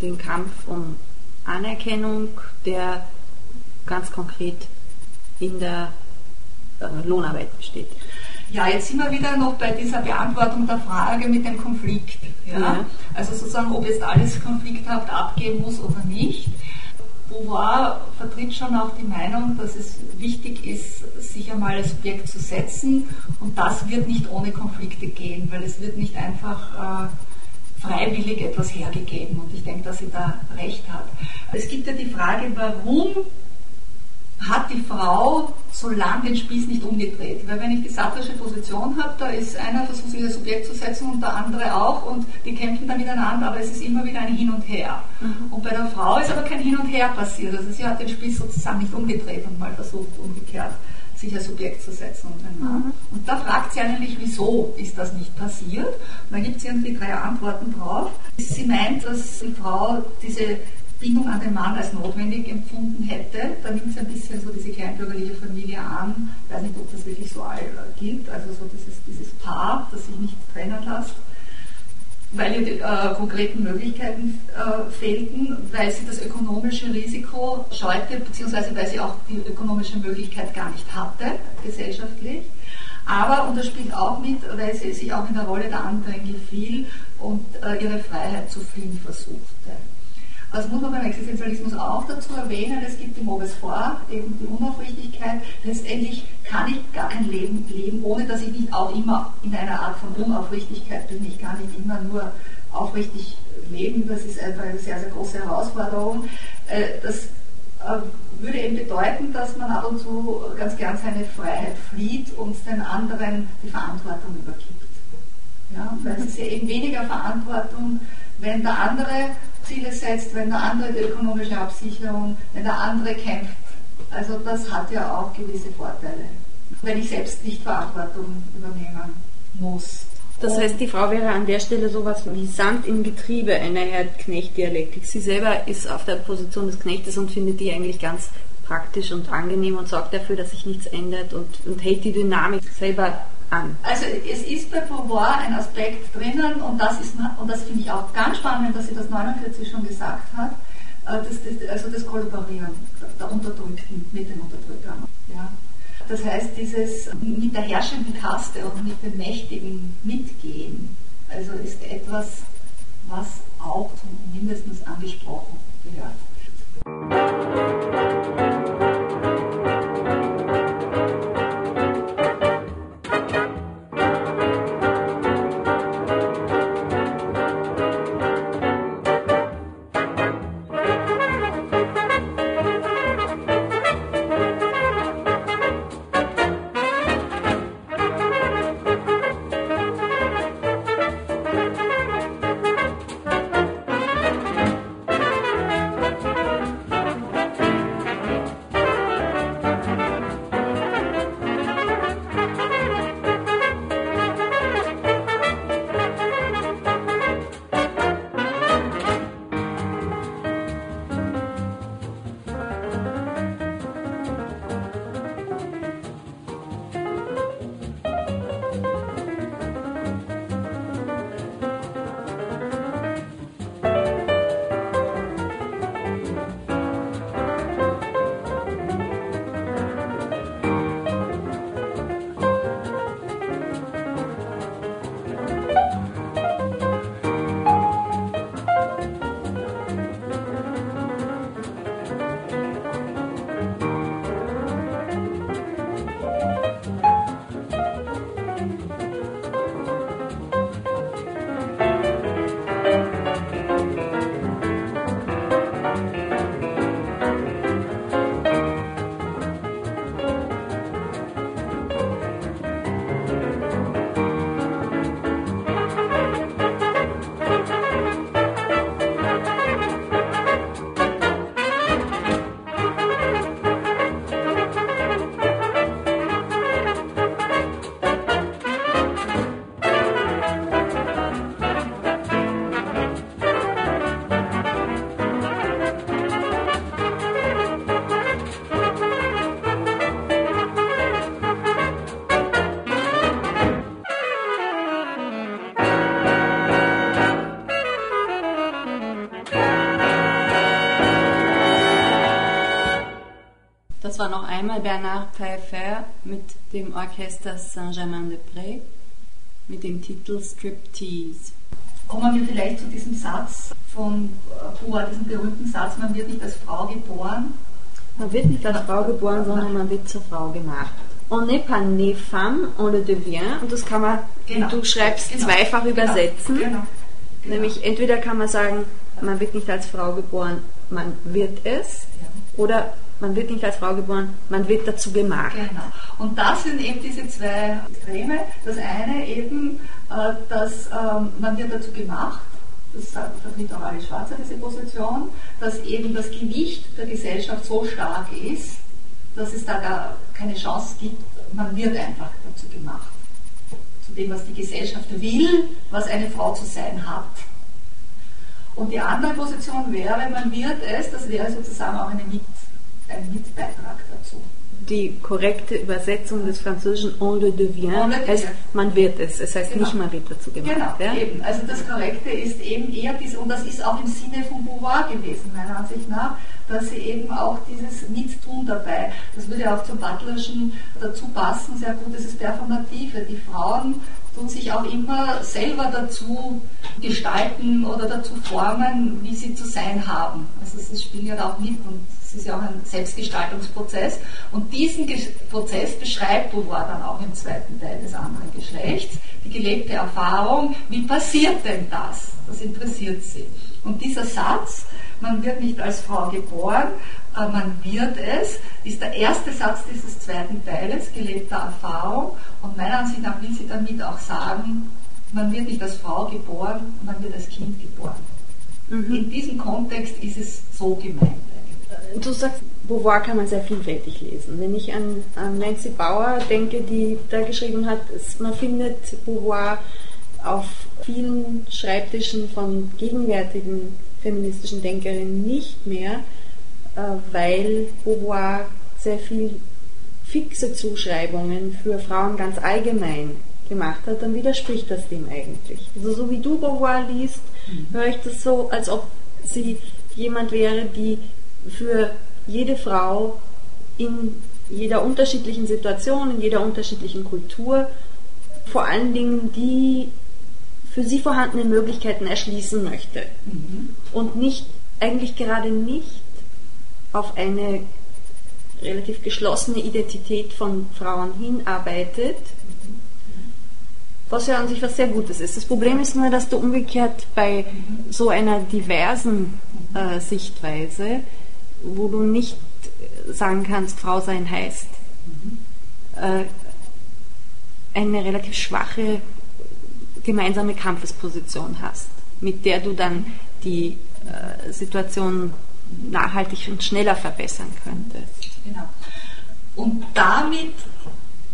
den Kampf um Anerkennung, der ganz konkret in der äh, Lohnarbeit besteht. Ja, jetzt sind wir wieder noch bei dieser Beantwortung der Frage mit dem Konflikt. Ja? ja. Also sozusagen, ob jetzt alles konflikthaft abgehen muss oder nicht. Beauvoir vertritt schon auch die Meinung, dass es wichtig ist, sich einmal als Subjekt zu setzen und das wird nicht ohne Konflikte gehen, weil es wird nicht einfach äh, freiwillig etwas hergegeben und ich denke, dass sie da recht hat. Es gibt ja die Frage, warum hat die Frau so lange den Spieß nicht umgedreht. Weil wenn ich die sattrische Position habe, da ist einer versucht sich als Subjekt zu setzen und der andere auch und die kämpfen dann miteinander, aber es ist immer wieder ein Hin und Her. Mhm. Und bei der Frau ist aber kein Hin und Her passiert. Also sie hat den Spieß sozusagen nicht umgedreht und mal versucht umgekehrt sich als Subjekt zu setzen und ein Mann. Mhm. Und da fragt sie eigentlich, wieso ist das nicht passiert? Und da gibt es irgendwie drei Antworten drauf. Sie meint, dass die Frau diese Bindung an den Mann als notwendig empfunden hätte. Da nimmt sie ein bisschen so diese kleinbürgerliche Familie an. Ich weiß nicht, ob das wirklich so all gilt. Also so dieses, dieses Paar, das sich nicht trennen lässt, weil ihr die äh, konkreten Möglichkeiten äh, fehlten, weil sie das ökonomische Risiko scheute, beziehungsweise weil sie auch die ökonomische Möglichkeit gar nicht hatte, gesellschaftlich. Aber, und das spielt auch mit, weil sie sich auch in der Rolle der anderen gefiel und äh, ihre Freiheit zu fliehen versuchte. Das muss man beim Existenzialismus auch dazu erwähnen. Es gibt im Mobes vor eben die Unaufrichtigkeit. Letztendlich kann ich gar kein Leben leben, ohne dass ich nicht auch immer in einer Art von Unaufrichtigkeit bin. Ich kann nicht immer nur aufrichtig leben. Das ist eine sehr, sehr große Herausforderung. Äh, das äh, würde eben bedeuten, dass man ab und zu ganz gern seine Freiheit flieht und den anderen die Verantwortung übergibt. Ja, weil es ist ja eben weniger Verantwortung, wenn der andere Ziele setzt, wenn der andere die ökonomische Absicherung, wenn der andere kämpft. Also das hat ja auch gewisse Vorteile, wenn ich selbst nicht Verantwortung übernehmen muss. Das heißt, die Frau wäre an der Stelle sowas wie Sand im Getriebe einer Herr-Knecht-Dialektik. Sie selber ist auf der Position des Knechtes und findet die eigentlich ganz praktisch und angenehm und sorgt dafür, dass sich nichts ändert und, und hält die Dynamik selber an. Also es ist bei Beauvoir ein Aspekt drinnen und das, und das finde ich auch ganz spannend, dass sie das 49 schon gesagt hat, äh, das, das, also das Kollaborieren der Unterdrückten mit den Unterdrückern. Ja. Das heißt, dieses mit der herrschenden Kaste und mit den Mächtigen mitgehen, also ist etwas, was auch mindestens angesprochen gehört. War noch einmal Bernard Pfeiffer mit dem Orchester Saint-Germain-de-Prés mit dem Titel Striptease. Kommen wir vielleicht zu diesem Satz von Boa, diesem berühmten Satz, man wird nicht als Frau geboren. Man wird nicht als Frau geboren, sondern man wird zur Frau gemacht. On n'est pas né femme, on le devient. Und das kann man, genau. du schreibst, genau. zweifach genau. übersetzen. Genau. genau. Nämlich entweder kann man sagen, man wird nicht als Frau geboren, man wird es. Ja. Oder man wird nicht als Frau geboren, man wird dazu gemacht. Genau. Und das sind eben diese zwei Extreme. Das eine eben, äh, dass ähm, man wird dazu gemacht, das vertritt auch alle Schwarze, diese Position, dass eben das Gewicht der Gesellschaft so stark ist, dass es da gar keine Chance gibt, man wird einfach dazu gemacht. Zu dem, was die Gesellschaft will, was eine Frau zu sein hat. Und die andere Position wäre, man wird es, das wäre sozusagen auch eine Mit ein Mitbeitrag dazu. Die korrekte Übersetzung des Französischen on le devient heißt, man wird es. Es heißt genau. nicht, man wird dazu gemacht. Genau, ja? eben. Also das Korrekte ist eben eher dies, und das ist auch im Sinne von Beauvoir gewesen, meiner Ansicht nach, dass sie eben auch dieses Mittun dabei, das würde auch zum Butlerschen dazu passen, sehr gut, das ist Performative. Die Frauen tun sich auch immer selber dazu gestalten oder dazu formen, wie sie zu sein haben. Also sie spielen ja auch mit und es ist ja auch ein Selbstgestaltungsprozess. Und diesen Prozess beschreibt Beauvoir dann auch im zweiten Teil des anderen Geschlechts. Die gelebte Erfahrung, wie passiert denn das? Das interessiert sie. Und dieser Satz, man wird nicht als Frau geboren, man wird es, ist der erste Satz dieses zweiten Teiles, gelebter Erfahrung. Und meiner Ansicht nach will sie damit auch sagen, man wird nicht als Frau geboren, man wird als Kind geboren. Mhm. In diesem Kontext ist es so gemeint. Du sagst, Beauvoir kann man sehr vielfältig lesen. Wenn ich an, an Nancy Bauer denke, die da geschrieben hat, man findet Beauvoir auf vielen Schreibtischen von gegenwärtigen feministischen Denkerinnen nicht mehr. äh, weil Beauvoir sehr viel fixe Zuschreibungen für Frauen ganz allgemein gemacht hat, dann widerspricht das dem eigentlich. Also so wie du Beauvoir liest, mhm. höre ich das so, als ob sie jemand wäre, die für jede Frau in jeder unterschiedlichen Situation, in jeder unterschiedlichen Kultur vor allen Dingen die für sie vorhandenen Möglichkeiten erschließen möchte. Mhm. Und nicht, eigentlich gerade nicht auf eine relativ geschlossene Identität von Frauen hinarbeitet, was ja an sich was sehr Gutes ist. Das Problem ist nur, dass du umgekehrt bei so einer diversen äh, Sichtweise, wo du nicht sagen kannst, Frau sein heißt, äh, eine relativ schwache gemeinsame Kampfesposition hast, mit der du dann die äh, Situation nachhaltig und schneller verbessern könntest. Genau. Und damit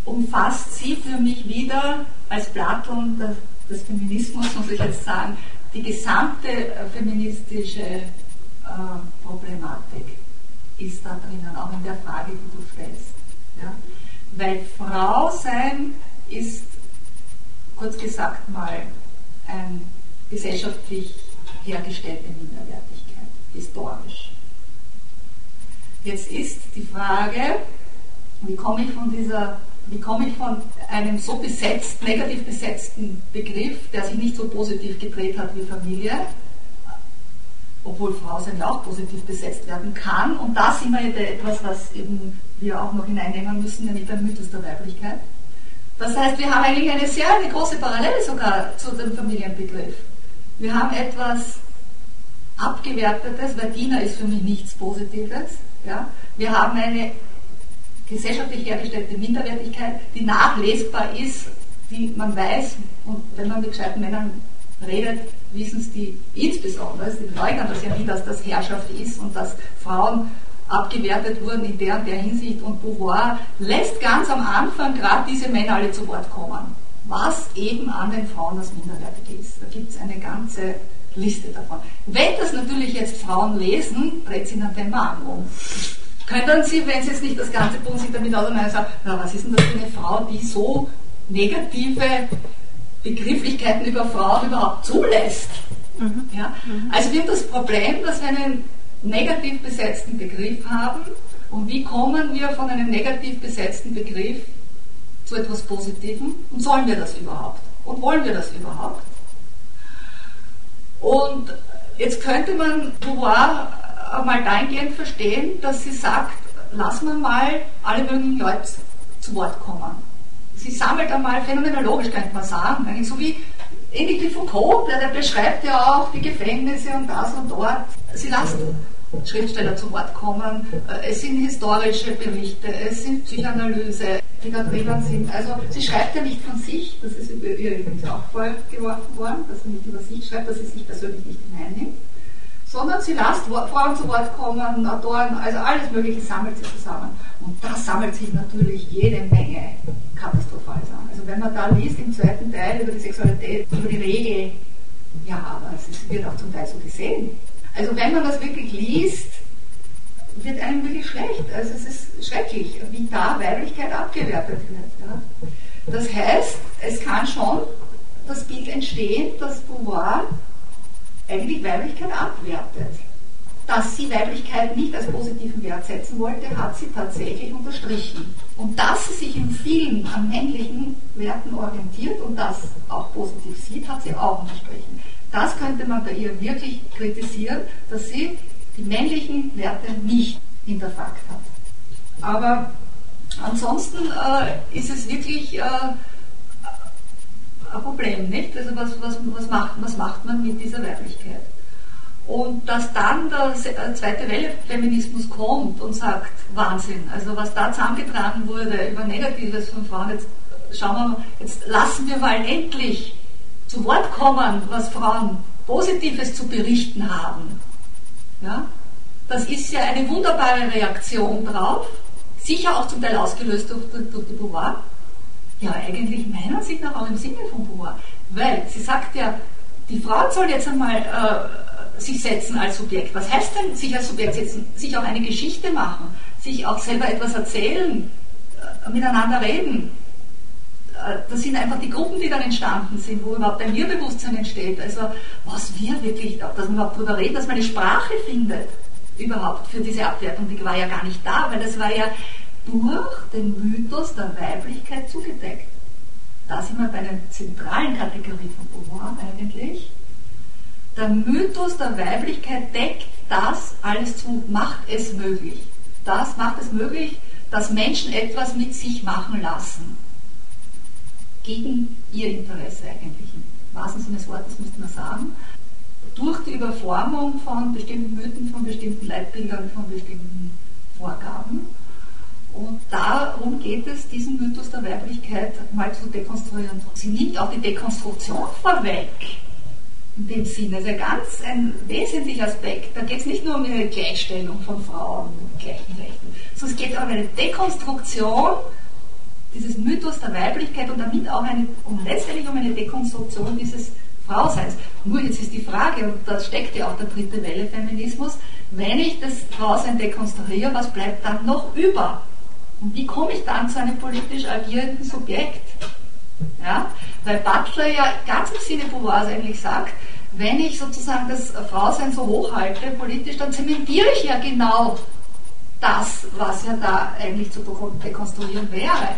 umfasst sie für mich wieder als Platon des Feminismus, muss ich jetzt sagen, die gesamte äh, feministische äh, Problematik ist da drinnen, auch in der Frage, die du stellst. Ja? Weil Frau sein ist, kurz gesagt mal, eine gesellschaftlich hergestellte Minderwertigkeit, historisch. Jetzt ist die Frage, wie komme ich von dieser wie komme ich von einem so besetzt, negativ besetzten Begriff, der sich nicht so positiv gedreht hat wie Familie, obwohl Frau sein ja auch positiv besetzt werden kann. Und da sind wir etwas, was eben wir auch noch hineinnehmen müssen, nämlich der Mythos der Weiblichkeit. Das heißt, wir haben eigentlich eine sehr eine große Parallele sogar zu dem Familienbegriff. Wir haben etwas Abgewertetes, weil Diener ist für mich nichts Positives. Ja? Wir haben eine gesellschaftlich hergestellte Minderwertigkeit, die nachlesbar ist, die man weiß, und wenn man mit gescheiten Männern redet, wissen es die insbesondere, die leugnen das ja nie, dass das Herrschaft ist und dass Frauen abgewertet wurden in der und der Hinsicht. Und Beauvoir lässt ganz am Anfang gerade diese Männer alle zu Wort kommen, was eben an den Frauen das Minderwertige ist. Da gibt es eine ganze Liste davon. Wenn das natürlich jetzt Frauen lesen, dreht sie dann den Mann um. Können Sie, wenn Sie jetzt nicht das ganze Buch sich damit auseinandersetzen, sagen, na, was ist denn das für eine Frau, die so negative Begrifflichkeiten über Frauen überhaupt zulässt? Mhm. Ja? Mhm. Also wir haben das Problem, dass wir einen negativ besetzten Begriff haben und wie kommen wir von einem negativ besetzten Begriff zu etwas Positivem und sollen wir das überhaupt? Und wollen wir das überhaupt? Und jetzt könnte man Beauvoir mal dahingehend verstehen, dass sie sagt, lass man mal alle möglichen Leute zu Wort kommen. Sie sammelt einmal phänomenologisch, könnte man sagen, eigentlich so wie ähnlich wie Foucault, der, der beschreibt ja auch die Gefängnisse und das und dort. Sie lässt Schriftsteller zu Wort kommen, äh, es sind historische Berichte, es sind Psychoanalyse, die da drinnen sind. Also sie schreibt ja nicht von sich, das ist ihr übrigens auch vorgeworfen worden, dass sie nicht über sich schreibt, dass sie sich persönlich nicht hineinnimmt, sondern sie lässt Frauen zu Wort kommen, Autoren, also alles Mögliche sammelt sie zusammen. Und da sammelt sich natürlich jede Menge katastrophal zusammen. Also wenn man da liest im zweiten Teil über die Sexualität, über die Regel, ja, aber es wird auch zum Teil so gesehen. Also wenn man das wirklich liest, wird einem wirklich schlecht. Also es ist schrecklich, wie da Weiblichkeit abgewertet wird. Ja. Das heißt, es kann schon das Bild entstehen, dass Beauvoir eigentlich Weiblichkeit abwertet. Dass sie Weiblichkeit nicht als positiven Wert setzen wollte, hat sie tatsächlich unterstrichen. Und dass sie sich im Film an männlichen Werten orientiert und das auch positiv sieht, hat sie auch unterstrichen. Das könnte man bei ihr wirklich kritisieren, dass sie die männlichen Werte nicht hinterfragt hat. Aber ansonsten äh, ist es wirklich äh, ein Problem, nicht? Also was, was, was, macht, was macht man mit dieser Weiblichkeit? Und dass dann der äh, zweite Welle-Feminismus kommt und sagt, Wahnsinn, also was da zusammengetragen wurde über Negatives von Frauen, jetzt schauen wir mal, jetzt lassen wir mal endlich zu Wort kommen, was Frauen Positives zu berichten haben. Ja? Das ist ja eine wunderbare Reaktion drauf, sicher auch zum Teil ausgelöst durch, durch, durch die Beauvoir. Ja, eigentlich meiner Sicht nach auch im Sinne von Beauvoir. Weil sie sagt ja, die Frau soll jetzt einmal äh, sich setzen als Subjekt. Was heißt denn sich als Subjekt setzen? Sich auch eine Geschichte machen, sich auch selber etwas erzählen, äh, miteinander reden. Äh, das sind einfach die Gruppen, die dann entstanden sind, wo überhaupt ein Wir-Bewusstsein entsteht. Also was wir wirklich, dass man überhaupt darüber reden, dass man eine Sprache findet überhaupt für diese Abwertung, die war ja gar nicht da, weil das war ja durch den Mythos der Weiblichkeit zugedeckt. Da sind wir bei einer zentralen Kategorie von Beauvoir eigentlich. Der Mythos der Weiblichkeit deckt das alles zu, macht es möglich. Das macht es möglich, dass Menschen etwas mit sich machen lassen. Gegen ihr Interesse eigentlich. Im wahrsten Sinne des Wortes müsste man sagen. Durch die Überformung von bestimmten Mythen, von bestimmten Leitbildern, von bestimmten Vorgaben. Und darum geht es, diesen Mythos der Weiblichkeit mal zu dekonstruieren. Sie nimmt auch die Dekonstruktion vorweg. In dem Sinne, das ist ja ganz ein wesentlicher Aspekt. Da geht es nicht nur um eine Gleichstellung von Frauen und gleichen Rechten, sondern es geht auch um eine Dekonstruktion dieses Mythos der Weiblichkeit und damit auch eine, um letztendlich um eine Dekonstruktion dieses Frauseins. Nur jetzt ist die Frage, und da steckt ja auch der dritte Welle Feminismus, wenn ich das Frausein dekonstruiere, was bleibt dann noch über? Und wie komme ich dann zu einem politisch agierenden Subjekt? Ja? Weil Butler ja ganz im Sinne Beauvoirs eigentlich sagt, wenn ich sozusagen das Frausein so hochhalte politisch, dann zementiere ich ja genau das, was ja da eigentlich zu dekonstruieren wäre.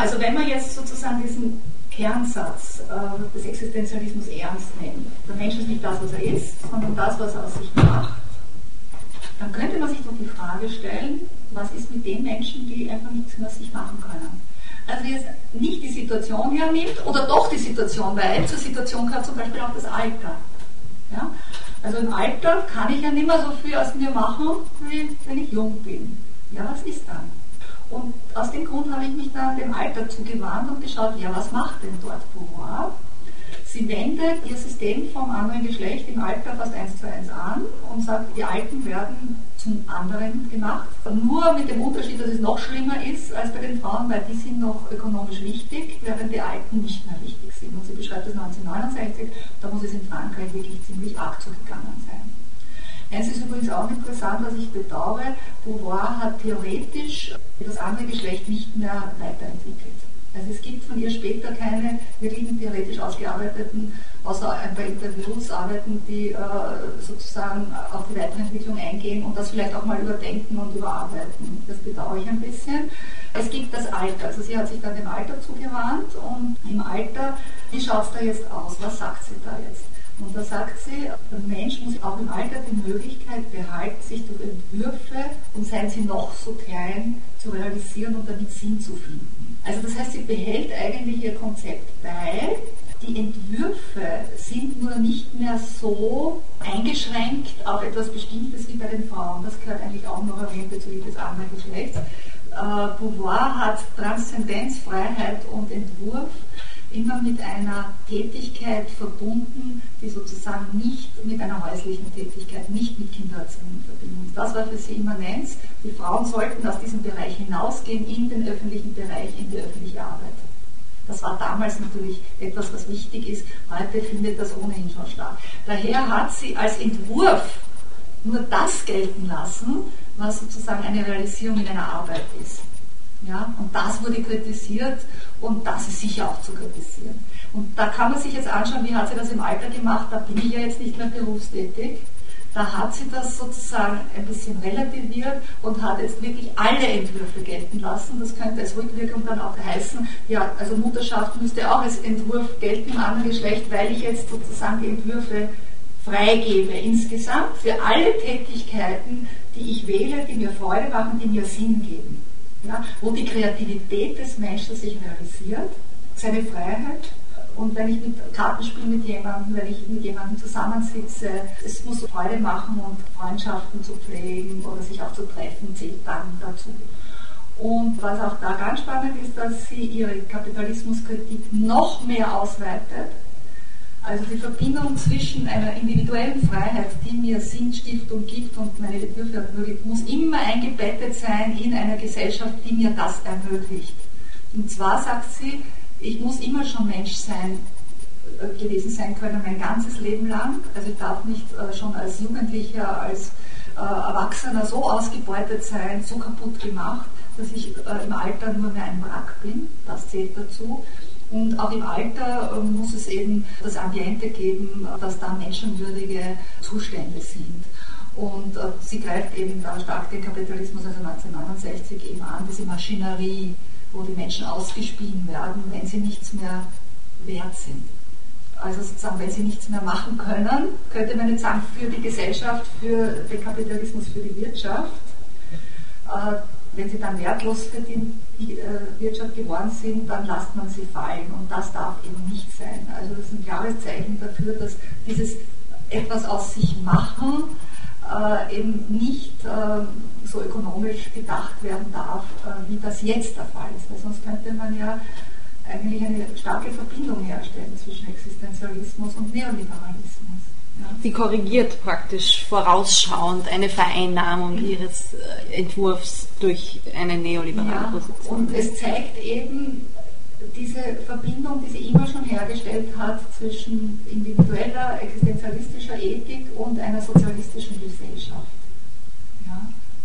Also wenn man jetzt sozusagen diesen Kernsatz äh, des Existenzialismus ernst nimmt, der Mensch ist nicht das, was er ist, sondern das, was er aus sich macht, dann könnte man sich doch die Frage stellen, was ist mit den Menschen, die einfach nichts mehr aus sich machen können. Also jetzt nicht die Situation hernimmt oder doch die Situation, weil zur Situation gehört zum Beispiel auch das Alter. Ja? Also im Alter kann ich ja nicht mehr so viel aus mir machen, wie wenn ich jung bin. Ja, was ist dann? Und aus dem Grund habe ich mich dann dem Alter zugewandt und geschaut, ja, was macht denn dort Beauvoir? Sie wendet ihr System vom anderen Geschlecht im Alter fast eins zu eins an und sagt, die Alten werden zum anderen gemacht. Nur mit dem Unterschied, dass es noch schlimmer ist als bei den Frauen, weil die sind noch ökonomisch wichtig, während die Alten nicht mehr wichtig sind. Und sie beschreibt das 1969, da muss es in Frankreich wirklich ziemlich arg zugegangen sein. Eins ist übrigens auch interessant, was ich bedauere, Beauvoir hat theoretisch das andere Geschlecht nicht mehr weiterentwickelt. Also es gibt von ihr später keine wirklichen theoretisch ausgearbeiteten, außer ein paar Interviews, Arbeiten, die äh, sozusagen auf die Weiterentwicklung eingehen und das vielleicht auch mal überdenken und überarbeiten. Das bedauere ich ein bisschen. Es gibt das Alter, also sie hat sich dann dem Alter zugewandt und im Alter, wie schaut es da jetzt aus? Was sagt sie da jetzt? Und da sagt sie, der Mensch muss auch im Alter die Möglichkeit behalten, sich durch Entwürfe, und seien sie noch so klein, zu realisieren und damit Sinn zu finden. Also das heißt, sie behält eigentlich ihr Konzept bei. Die Entwürfe sind nur nicht mehr so eingeschränkt auf etwas Bestimmtes wie bei den Frauen. Das gehört eigentlich auch noch erwähnt bezüglich des anderen Geschlechts. Äh, Beauvoir hat Transzendenz, Freiheit und Entwurf immer mit einer Tätigkeit verbunden, die sozusagen nicht mit einer häuslichen Tätigkeit, nicht mit Kindererziehung verbunden ist. Das war für sie Immanenz. Die Frauen sollten aus diesem Bereich hinausgehen in den öffentlichen Bereich, in die öffentliche Arbeit. Das war damals natürlich etwas, was wichtig ist. Heute findet das ohnehin schon statt. Daher hat sie als Entwurf nur das gelten lassen, was sozusagen eine Realisierung in einer Arbeit ist. Ja, und das wurde kritisiert und das ist sicher auch zu kritisieren. Und da kann man sich jetzt anschauen, wie hat sie das im Alter gemacht, da bin ich ja jetzt nicht mehr berufstätig. Da hat sie das sozusagen ein bisschen relativiert und hat jetzt wirklich alle Entwürfe gelten lassen. Das könnte als Rückwirkung dann auch heißen, ja, also Mutterschaft müsste auch als Entwurf gelten im anderen Geschlecht, weil ich jetzt sozusagen die Entwürfe freigebe insgesamt für alle Tätigkeiten, die ich wähle, die mir Freude machen, die mir Sinn geben. Ja, wo die Kreativität des Menschen sich realisiert, seine Freiheit und wenn ich mit Karten spiele mit jemandem, wenn ich mit jemandem zusammensitze, es muss Freude machen und Freundschaften zu pflegen oder sich auch zu treffen, zählt dann dazu. Und was auch da ganz spannend ist, dass sie ihre Kapitalismuskritik noch mehr ausweitet. Also die Verbindung zwischen einer individuellen Freiheit, die mir Sinnstiftung gibt und meine Bedürfnisse ermöglicht, muss immer eingebettet sein in einer Gesellschaft, die mir das ermöglicht. Und zwar sagt sie, ich muss immer schon Mensch sein, äh, gewesen sein können, mein ganzes Leben lang. Also ich darf nicht äh, schon als Jugendlicher, als äh, Erwachsener so ausgebeutet sein, so kaputt gemacht, dass ich im Alter nur mehr ein Wrack bin. Das zählt dazu. Und auch im Alter muss es eben das Ambiente geben, dass da menschenwürdige Zustände sind. Und sie greift eben da stark den Kapitalismus, also 1969 eben an, diese Maschinerie, wo die Menschen ausgespielt werden, wenn sie nichts mehr wert sind. Also sozusagen, wenn sie nichts mehr machen können, könnte man jetzt sagen, für die Gesellschaft, für den Kapitalismus, für die Wirtschaft. Äh, wenn sie dann wertlos für äh, Wirtschaft geworden sind, dann lasst man sie fallen. Und das darf eben nicht sein. Also das ist ein klares Zeichen dafür, dass dieses etwas aus sich machen äh, eben nicht äh, so ökonomisch gedacht werden darf, äh, wie das jetzt der Fall ist. Weil sonst könnte man ja eigentlich eine starke Verbindung herstellen zwischen Existenzialismus und Neoliberalismus. Sie korrigiert praktisch vorausschauend eine Vereinnahmung ihres äh, Entwurfs durch eine neoliberale ja, Position. Und es zeigt eben, diese Verbindung, die sie immer schon hergestellt hat zwischen individueller, existenzialistischer Ethik und einer sozialistischen Gesellschaft.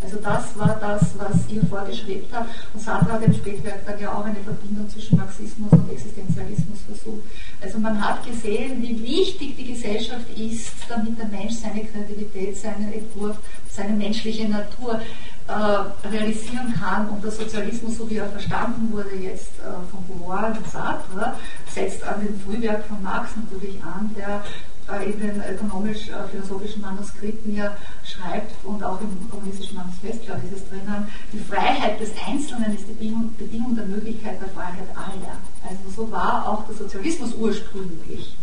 Also das war das, was ihr vorgeschwebt hat. Und Sandra hat im Spätwerk dann ja auch eine Verbindung zwischen Marxismus und Existenzialismus versucht. Also man hat gesehen, wie wichtig die Gesellschaft ist, damit der Mensch seine Kreativität, seinen Entwurf, seine menschliche Natur äh, realisieren kann. Und der Sozialismus, so wie er verstanden wurde jetzt äh, von Beauvoir und Sartre, setzt an dem Frühwerk von Marx natürlich an, der in den ökonomisch-philosophischen Manuskripten ja schreibt und auch im kommunistischen Manifest, glaube ich, ist es drinnen, die Freiheit des Einzelnen ist die Bedingung, der Möglichkeit der Freiheit aller. Also so war auch der Sozialismus ursprünglich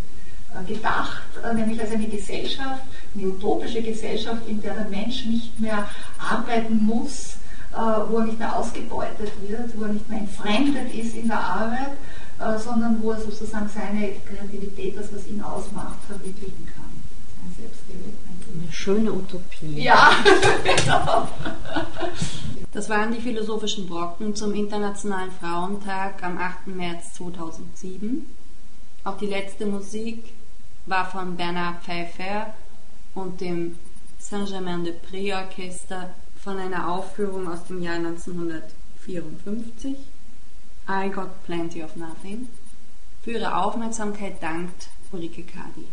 äh, gedacht, äh, nämlich als eine Gesellschaft, eine utopische Gesellschaft, in der der Mensch nicht mehr arbeiten muss, äh, wo er nicht mehr ausgebeutet wird, wo er nicht mehr entfremdet ist in der Arbeit, sondern wo er sozusagen seine Kreativität, das was ihn ausmacht, verwirklichen kann. Eine schöne Utopie. Ja, genau. Das waren die philosophischen Brocken zum Internationalen Frauentag am 8. März 2007. Auch die letzte Musik war von Bernard Pfeiffer und dem Saint-Germain-de-Prix Orchester von einer Aufführung aus dem Jahr 1954. I Got Plenty of Nothing. Für Ihre Aufmerksamkeit dankt Ulrike Kadi.